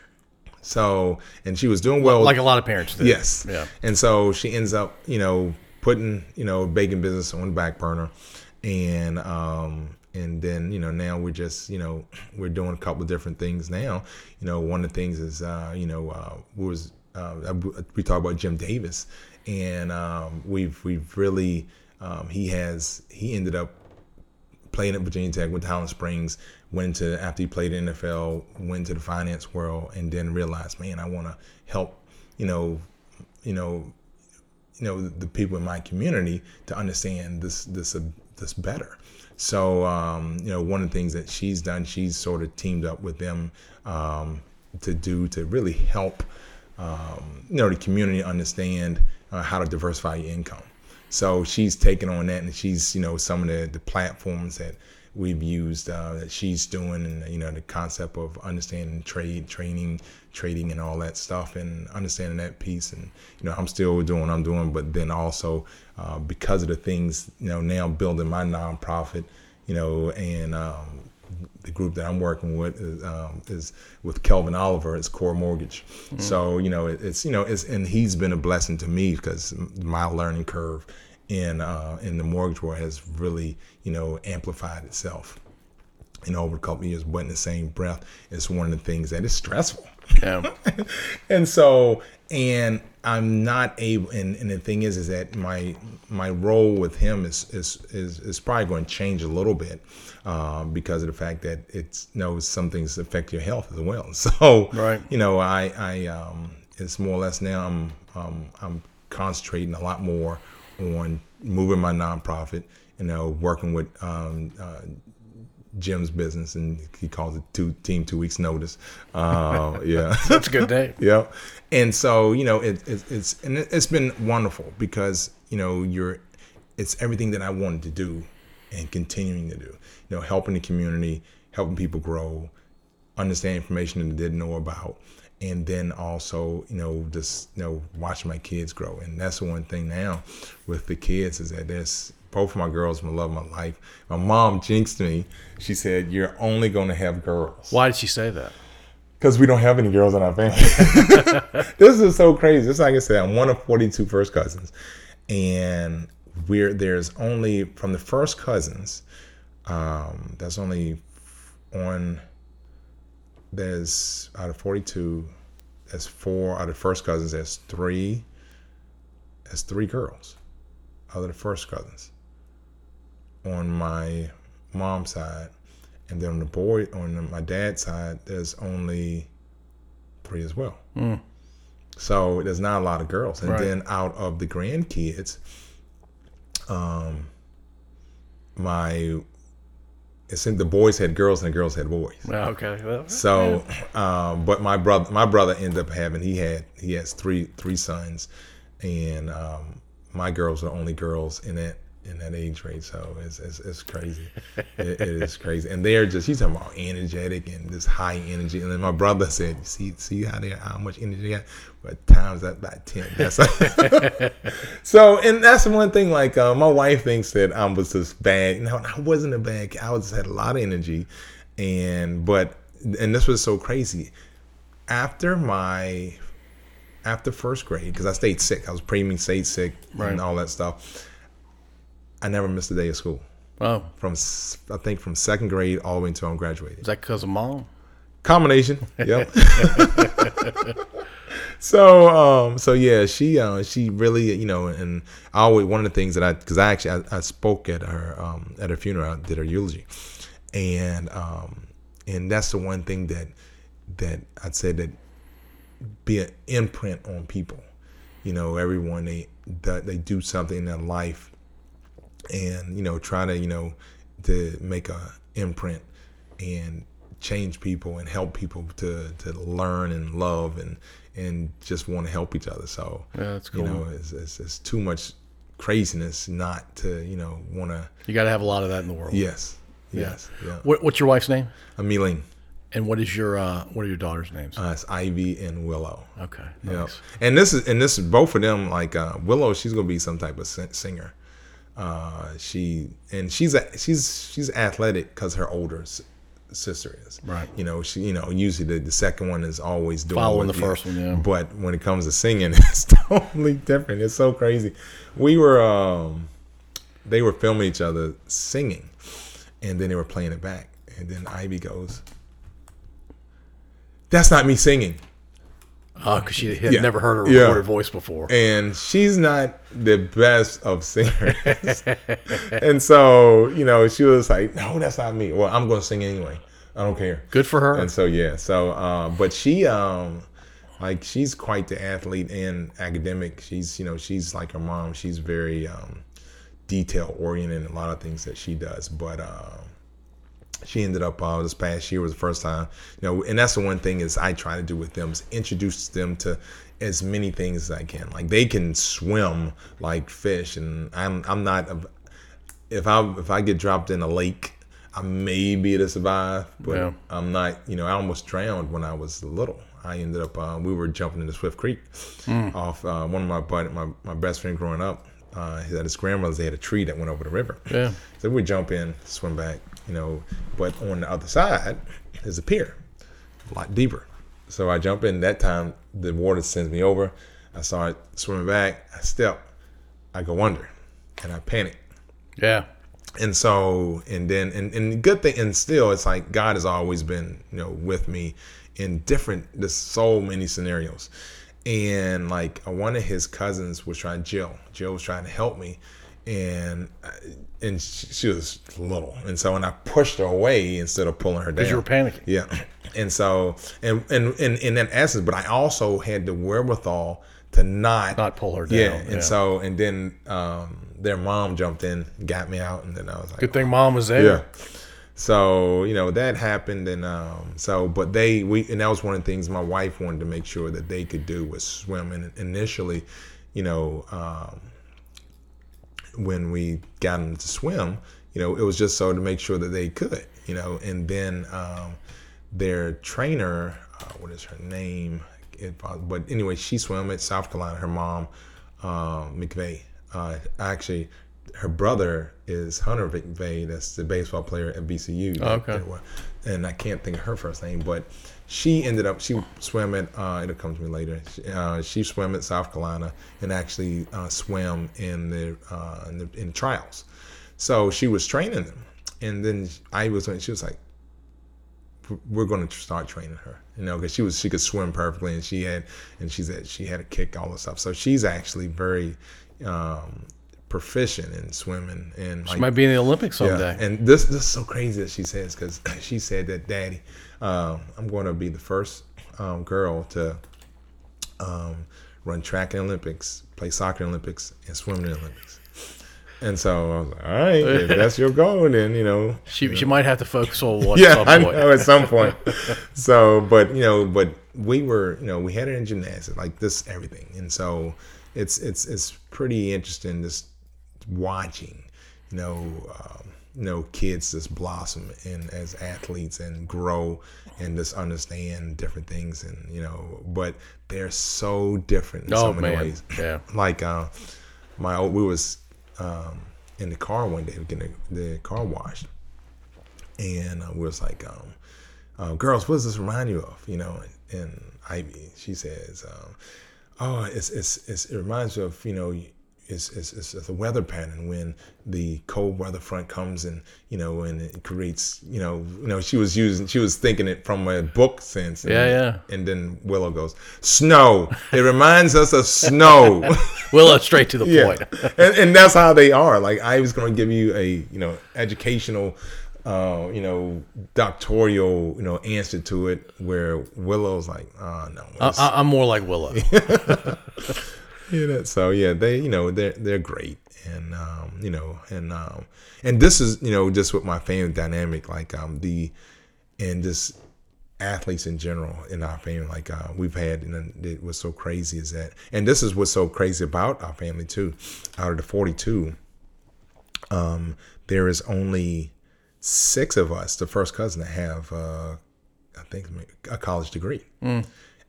So, and she was doing well. Like a lot of parents do. Yes. Yeah. And so she ends up, you know, putting, you know, baking business on the back burner. And um and then, you know, now we're just, you know, <clears throat> we're doing a couple of different things now. You know, one of the things is uh, you know, uh was uh, we talk about Jim Davis and um we've we've really um he has he ended up played at Virginia Tech, went to Springs, went to after he played in NFL, went to the finance world, and then realized, man, I want to help, you know, you know, you know, the people in my community to understand this this uh, this better. So, um, you know, one of the things that she's done, she's sort of teamed up with them um, to do to really help, um, you know, the community understand uh, how to diversify your income. So she's taken on that, and she's you know some of the, the platforms that we've used uh, that she's doing, and you know the concept of understanding trade, training, trading, and all that stuff, and understanding that piece. And you know I'm still doing what I'm doing, but then also uh, because of the things you know now building my nonprofit, you know, and um, the group that I'm working with is, um, is with Kelvin Oliver. It's Core Mortgage. So you know, it, it's you know, it's and he's been a blessing to me because my learning curve in uh, in the mortgage world has really you know amplified itself. You know, over a couple of years, but in the same breath, it's one of the things that is stressful Yeah. <laughs> and so and i'm not able and, and the thing is is that my my role with him is is is, is probably going to change a little bit um, because of the fact that it's you know some things affect your health as well <laughs> so Right. you know i i um it's more or less now i'm um i'm concentrating a lot more on moving my nonprofit and you know working with um uh, Jim's business, and he calls it two team two weeks notice. Uh, <laughs> yeah, That's a good day. yeah. And so you know, it, it, it's and it, it's been wonderful because you know you're, it's everything that I wanted to do, and continuing to do. You know, helping the community, helping people grow, understand information that they didn't know about, and then also you know just you know watching my kids grow. And that's the one thing now with the kids is that there's both of my girls, my love my life. My mom jinxed me. She said, "You're only going to have girls." Why did she say that? Because we don't have any girls in our family. <laughs> this is so crazy. It's like I said, I'm one of 42 first cousins. And we're there's only from the first cousins, um, that's only on there's out of 42, there's four out of first cousins, there's three, there's three girls out of the first cousins on my mom's side. And then on the boy, on my dad's side, there's only three as well. So there's not a lot of girls. And Right. then out of the grandkids, um, my it seemed the boys had girls and the girls had boys. Okay. Well, So, um, but my brother, my brother ended up having he had he has three three sons, and um, my girls are the only girls in that in that age range. So it's it's, it's crazy. it, it is crazy, and they're just he's talking about energetic and this high energy. And then my brother said, "See see how they how much energy they got, but times that by ten. That's <laughs> so, and that's the one thing. Like uh, my wife thinks that I was just bad. No, I wasn't a bad. kid. I was had a lot of energy, and but and this was so crazy. After my after first grade, because I stayed sick, I was preemie, stayed sick, Right. and all that stuff. I never missed a day of school oh, from I think from second grade all the way until I'm graduated. is that because of mom? Combination. <laughs> Yep. <laughs> so um so yeah, she uh she really you know and I always one of the things that I because I actually I, I spoke at her um at her funeral, I did her eulogy, and um and that's the one thing that that I'd say that be an imprint on people. You know, everyone they that they do something in their life and you know try to you know to make a imprint and change people and help people to to learn and love and and just want to help each other. So Yeah, that's you know, it's, it's, it's too much craziness not to you know want to. You got to have a lot of that in the world. Yes, yes, yeah. What, what's your wife's name? Ameline, And what is your uh, what are your daughter's names? uh, it's Ivy and Willow. okay. Yeah, Nice. and this is and this is both of them. Like uh, Willow, she's gonna be some type of singer. Uh, she and she's a, she's she's athletic because her older s- sister is. Right. You know she you know usually the, the second one is always doing Following the first one, yeah. But when it comes to singing, <laughs> it's totally different. It's so crazy. We were um, they were filming each other singing, and then they were playing it back, and then Ivy goes, "That's not me singing." Oh, because she had Yeah. never heard her Yeah. recorded voice before. and she's not the best of singers. <laughs> and so, you know, she was like, "No, that's not me." Well, I'm going to sing anyway. I don't care. Good for her. And so, yeah. So, um, but she, um, like, she's quite the athlete and academic. She's, you know, she's like her mom. She's very um, detail oriented in a lot of things that she does. But um, she ended up uh, this past year was the first time, you know, and that's the one thing is I try to do with them is introduce them to as many things as I can. Like they can swim like fish, and I'm I'm not. a- If I if I get dropped in a lake, I may be able to survive, but Yeah. I'm not. You know, I almost drowned when I was little. I ended up. Uh, we were jumping into Swift Creek off uh, one of my buddy, my my best friend growing up. Uh, at his grandmother's, they had a tree that went over the river. Yeah. So we jump in, swim back, you know. But on the other side is a pier, a lot deeper. So I jump in. That time the water sends me over. I start swimming back. I step. I go under, and I panic. Yeah. And so, and then, and, and the good thing, and still, it's like God has always been, you know, with me in different, there's so many scenarios. And like one of his cousins was trying, Jill, Jill was trying to help me. And, uh, and she, she was little. And so, when I pushed her away instead of pulling her down. Because you were panicking. Yeah. And so, and, and, and in that essence, but I also had the wherewithal to not, Not pull her down. yeah. And yeah. so, and then, um, their mom jumped in, got me out, and then I was like, Good thing mom was there. yeah. So you know that happened, and um, so but they we and that was one of the things my wife wanted to make sure that they could do was swim. And initially, you know, um, when we got them to swim, you know, it was just so to make sure that they could, you know, and then um, their trainer, uh, what is her name? It, but anyway, she swam at South Carolina. Her mom, uh, McVeigh, uh, actually, her brother is Hunter McVeigh. That's the baseball player at VCU. Oh, okay. And I can't think of her first name, but she ended up she swam at. Uh, it'll come to me later. She, uh, she swam at South Carolina and actually uh, swam in the, uh, in the in trials. So she was training them, and then I was. She was like, we're going to start training her you know because she was she could swim perfectly and she had and she said she had a kick all the stuff so she's actually very um proficient in swimming and She might be in the Olympics yeah, someday. and this this is so crazy that she says because <laughs> she said that daddy um i'm going to be the first um, girl to um, run track in olympics play soccer in olympics and swim in the olympics and so I was like, all right, if that's your goal, then you know, <laughs> she she might have to focus on <laughs> one yeah, at some I point. know at some point. so, but you know, but we were, you know, we had it in gymnastics, like this, everything, and so it's it's it's pretty interesting just watching, you know, um, you know, kids just blossom and as athletes and grow and just understand different things, and you know, but they're so different in Oh so many man, ways yeah. <laughs> like uh, my old, we was um, in the car one day getting the, the car washed, and uh, we was like, um, uh, "Girls, what does this remind you of?" You know, and, and Ivy, she says, um, "Oh, it's, it's it's it reminds me of you know." It's, it's it's a weather pattern when the cold weather front comes and you know and it creates you know you know she was using she was thinking it from a book sense and, Yeah, yeah. and then Willow goes snow it reminds us of snow <laughs> Willow, straight to the <laughs> yeah. point. <laughs> and, and that's how they are. Like I was going to give you a you know educational, uh, you know doctoral you know answer to it, where Willow's like, oh no, I, I- I'm more like Willow. Yeah, that, so yeah, they you know they're they're great, and um, you know and um, and this is you know just with my family dynamic, like um the and just athletes in general in our family. Like uh, we've had, and it was so crazy is that, and this is what's so crazy about our family too. Out of the 42, um, there is only six of us, the first cousin, that have, uh, I think, a college degree.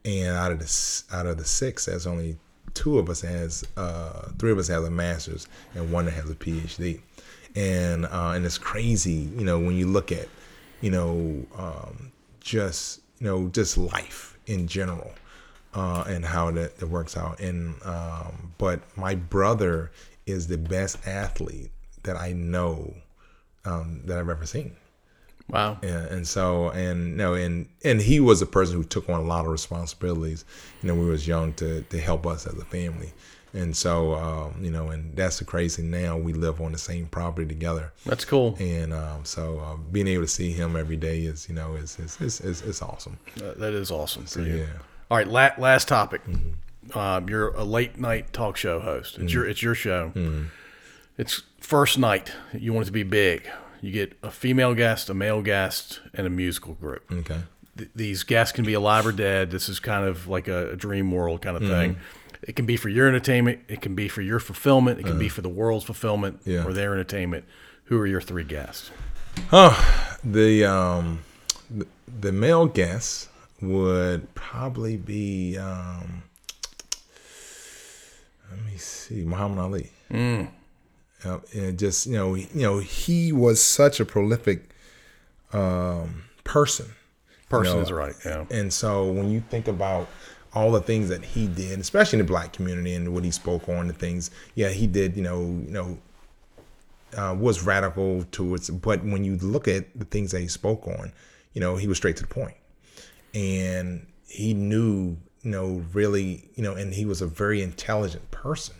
And out of the out of the six, there's only two of us has, uh, three of us has a master's, and one that has a PhD. And uh, and it's crazy, you know, when you look at, you know, um, just you know, just life in general. Uh, and how that, that works out. And um, but my brother is the best athlete that I know um, that I've ever seen. Wow. Yeah, and so and no, and and he was a person who took on a lot of responsibilities. You know, when we was young to to help us as a family, and so um, you know, and that's the crazy. Now we live on the same property together, That's cool. and um, so uh, being able to see him every day is you know is is is, is, is awesome. Uh, that is awesome you. Yeah. All right, la- last topic. Um, you're a late night talk show host. It's your it's your show. It's first night. You want it to be big. You get a female guest, a male guest, and a musical group. Okay. Th- these guests can be alive or dead. This is kind of like a, a dream world kind of thing. It can be for your entertainment. It can be for your fulfillment. It can be for the world's fulfillment Yeah. or their entertainment. Who are your three guests? Oh, The um the, the male guest would probably be um let me see Muhammad Ali. Mm. And just you know he- you know he was such a prolific um person. Person know, is right. Yeah. And so when you think about all the things that he did, especially in the black community and what he spoke on, the things, yeah, he did, you know, you know, uh, was radical towards. But when you look at the things that he spoke on, you know, he was straight to the point, and he knew, you know, really, you know, and he was a very intelligent person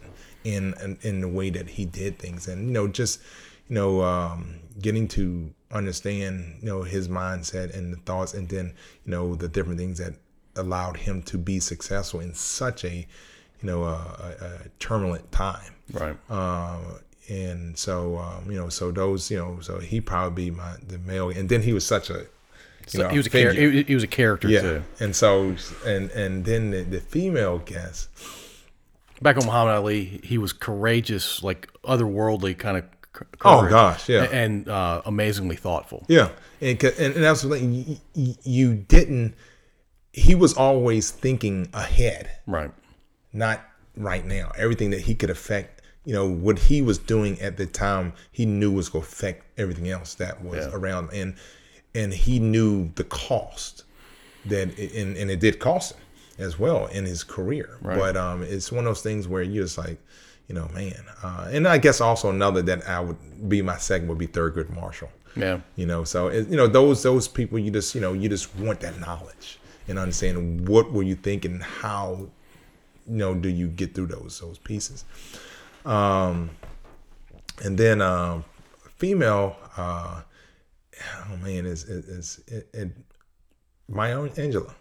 in in, in the way that he did things, and you know, just you know, um, getting to understand, you know, his mindset and the thoughts, and then you know the different things that allowed him to be successful in such a, you know, a, a, a turbulent time. Right. Uh, and so um, you know, so those, you know, so he probably be my the male, and then he was such a, So know, he was a char- figure. he was a character yeah, too. and so and and then the, the female guest, Back on Muhammad Ali, he was courageous, like otherworldly kind of. Oh, gosh, yeah. and uh, amazingly thoughtful. yeah, and and, and that's what you, you, you didn't. He was always thinking ahead. Right. not right now. Everything that he could affect, you know, what he was doing at the time, he knew was going to affect everything else that was Yeah. around, and and he knew the cost that, it, and and it did cost him as well in his career. Right. But um, it's one of those things where you're just like, you know, man. Uh, and I guess also another that I would be my second would be Thurgood Marshall. Yeah. You know, so it, you know those those people you just you know you just want that knowledge and understanding what were you thinking, how you know do you get through those those pieces. Um, and then um, female, uh, oh man, is is it, it, Maya Angelou.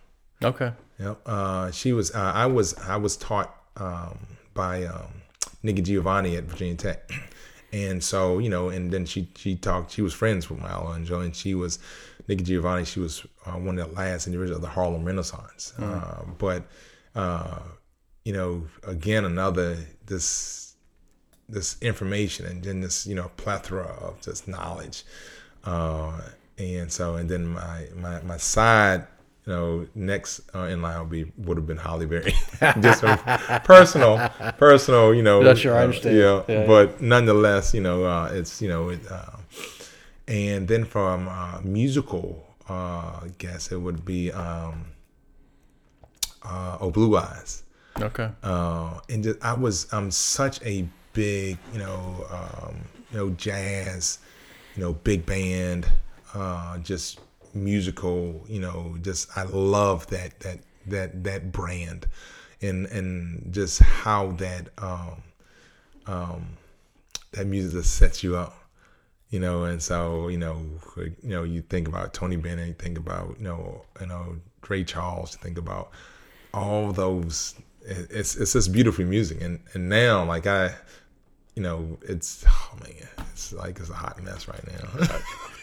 Okay. Yep. Uh, she was. Uh, I was. I was taught um, by um, Nikki Giovanni at Virginia Tech, and so you know, and then she she talked. She was friends with Maya Angelou, and she was Nikki Giovanni. She was uh, one of the last individuals of the Harlem Renaissance. Uh, but uh, you know, again, another this this information, and then this you know plethora of just knowledge. Uh, and so, and then my my my side you know, next uh, in line would be would have been Halle Berry. <laughs> Just personal, personal, you know. That's sure, I uh, understand. yeah, Yeah, yeah. but nonetheless, you know, uh, it's you know, it, uh, and then from uh, musical, uh, I guess it would be um, uh, Oh Blue Eyes. Okay. Uh, and just, I was I'm such a big you know um, you know jazz, you know big band, uh, just musical. You know, just I love that that that that brand, and and just how that um, um, that music just sets you up. You know, and so you know, you know, you think about Tony Bennett, you think about you know, you know, Ray Charles, you think about all those it's it's just beautiful music and and now like i you know it's oh man it's like it's a hot mess right now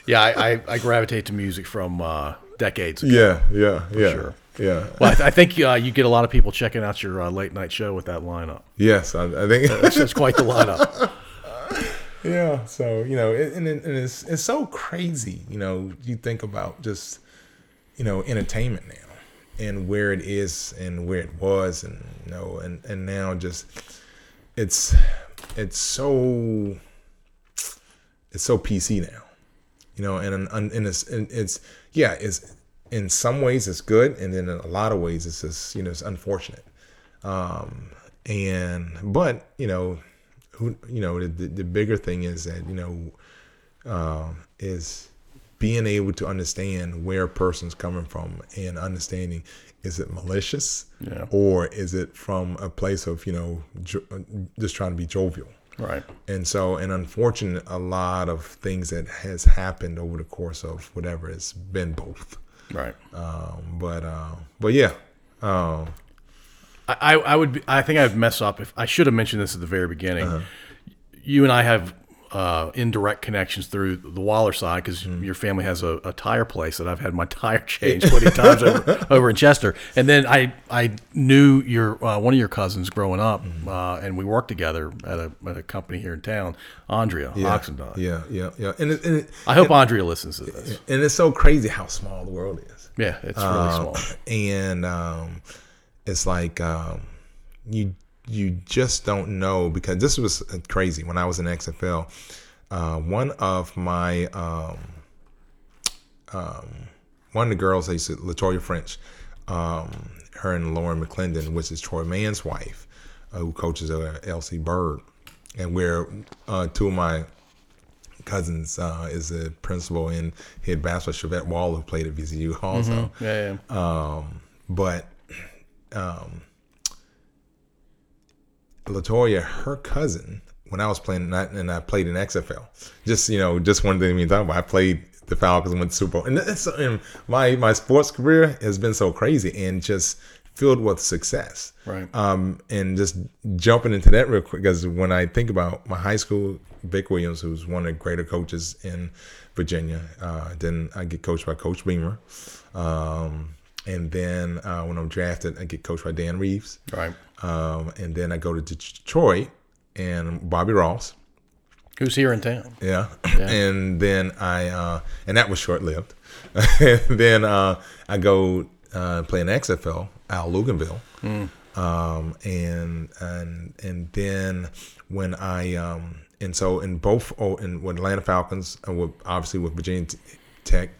Yeah, I, I, I gravitate to music from uh, decades ago. Yeah, yeah, yeah, sure. yeah. Well, I, th- I think uh, you get a lot of people checking out your uh, late night show with that lineup. Yes, I, I think. It's, it's quite the lineup. <laughs> yeah. So you know, it, and, it, and it's it's so crazy. You know, you think about just you know entertainment now and where it is and where it was and you know and and now just it's it's so it's so PC now. You know, and and, and it's and it's yeah, it's in some ways it's good, and then in a lot of ways it's just you know it's unfortunate. Um, and but you know, who you know the, the, bigger thing is that you know um, is being able to understand where a person's coming from and understanding is it malicious Yeah. or is it from a place of you know jo- just trying to be jovial Right. and so and unfortunate a lot of things that has happened over the course of whatever it's been both Right. um, but uh, but yeah um, I, I I would be, I think I've mess up if I should have mentioned this at the very beginning. You and I have uh, indirect connections through the Waller side because your family has a, a tire place that I've had my <laughs> tire <laughs> changed plenty of times over, over in Chester. And then I I knew your uh, one of your cousins growing up, uh, and we worked together at a at a company here in town, Andrea yeah, Oxendine. yeah yeah yeah and it, and, it, I hope Andrea listens to this. and it's so crazy how small the world is Yeah, it's really Um, small. and um, it's like um, you you just don't know because this was crazy when I was in XFL. Uh, one of my um, um, one of the girls, I used to Latoya French, um, her and Lauren McClendon, which is Troy Mann's wife, uh, who coaches at LC Bird, and where uh, two of my cousins uh, is a principal in head basketball, Chevette Wall, who played at VCU also. Yeah, yeah. Um, but um, Latoya, her cousin, when I was playing, and I, and I played in XFL, just you know, just one thing we talk about. I played the Falcons went to Super Bowl, and, that's, and my my sports career has been so crazy and just filled with success. Right. Um, and just jumping into that real quick, because when I think about my high school, Vic Williams, who's one of the greater coaches in Virginia, uh, then I get coached by Coach Beamer. Um, and then uh, when I'm drafted, I get coached by Dan Reeves. Right. Um, and then I go to Detroit and Bobby Ross. Who's here in town? Yeah. <laughs> And then I, uh, and that was short lived. and <laughs> then uh, I go uh, play in XFL, Al Luganville. Um, and, and, and then when I, um, and so in both, oh, in with Atlanta Falcons, and with, obviously with Virginia Tech,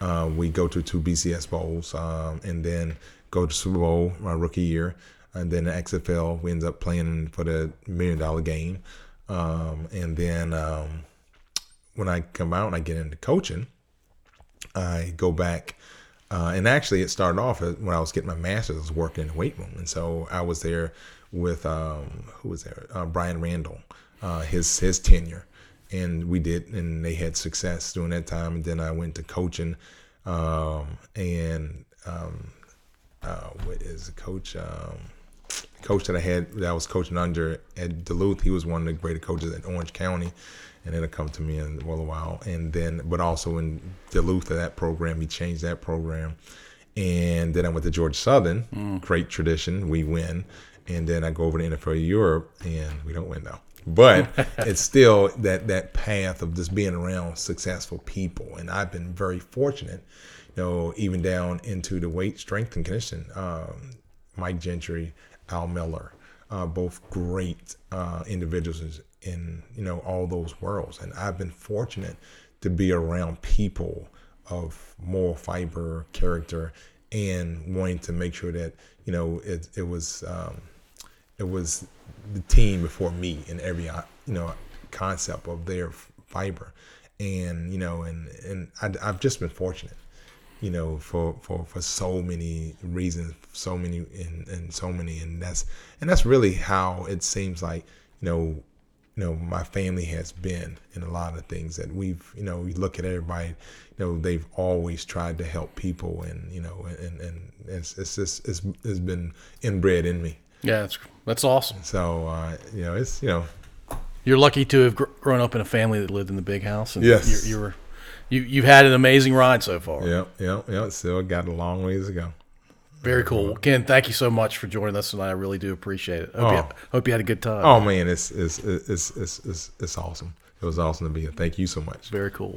uh, we go to two BCS bowls, um, and then go to Super Bowl my rookie year, and then the XFL we end up playing for the million dollar game, um, and then um, when I come out and I get into coaching, I go back. Uh, and actually, it started off when I was getting my master's. I was working in the weight room, and so I was there with um, who was there? Uh, Bryan Randall, uh, his his tenure, and we did, and they had success during that time. And then I went to coaching, um, and um, uh, what is the coach? Um, coach that I had that I was coaching under at Duluth. He was one of the greatest coaches at Orange County, and it'll come to me in well a while. And then, but also in Duluth, that program, he changed that program. And then I went to Georgia Southern, great tradition, we win. And then I go over to NFL Europe, and we don't win though. But <laughs> it's still that that path of just being around successful people, and I've been very fortunate, you know, even down into the weight, strength, and conditioning. Um, Mike Gentry, Al Miller, uh, both great uh, individuals in you know all those worlds, and I've been fortunate to be around people of moral fiber, character, and wanting to make sure that you know it it was um, it was the team before me in every uh, you know concept of their fiber, and you know and and I, I've just been fortunate you know, for, for, for so many reasons, so many and, and so many, and that's and that's really how it seems like, you know, you know, my family has been in a lot of things that we've, you know, we look at everybody, you know, they've always tried to help people, and you know, and and it's it's just it's, it's been inbred in me. Yeah, that's that's awesome. So uh, you know, it's you know, You're lucky to have gr- grown up in a family that lived in the big house, and Yes. you, you were you you've had an amazing ride so far. Yep, yep, yep. Still got a long ways to go. Very cool. Ken, thank you so much for joining us tonight. I really do appreciate it. Hope, you, Oh. hope you had a good time. Oh man, it's it's it's it's it's, it's awesome. It was awesome to be here. Thank you so much. Very cool.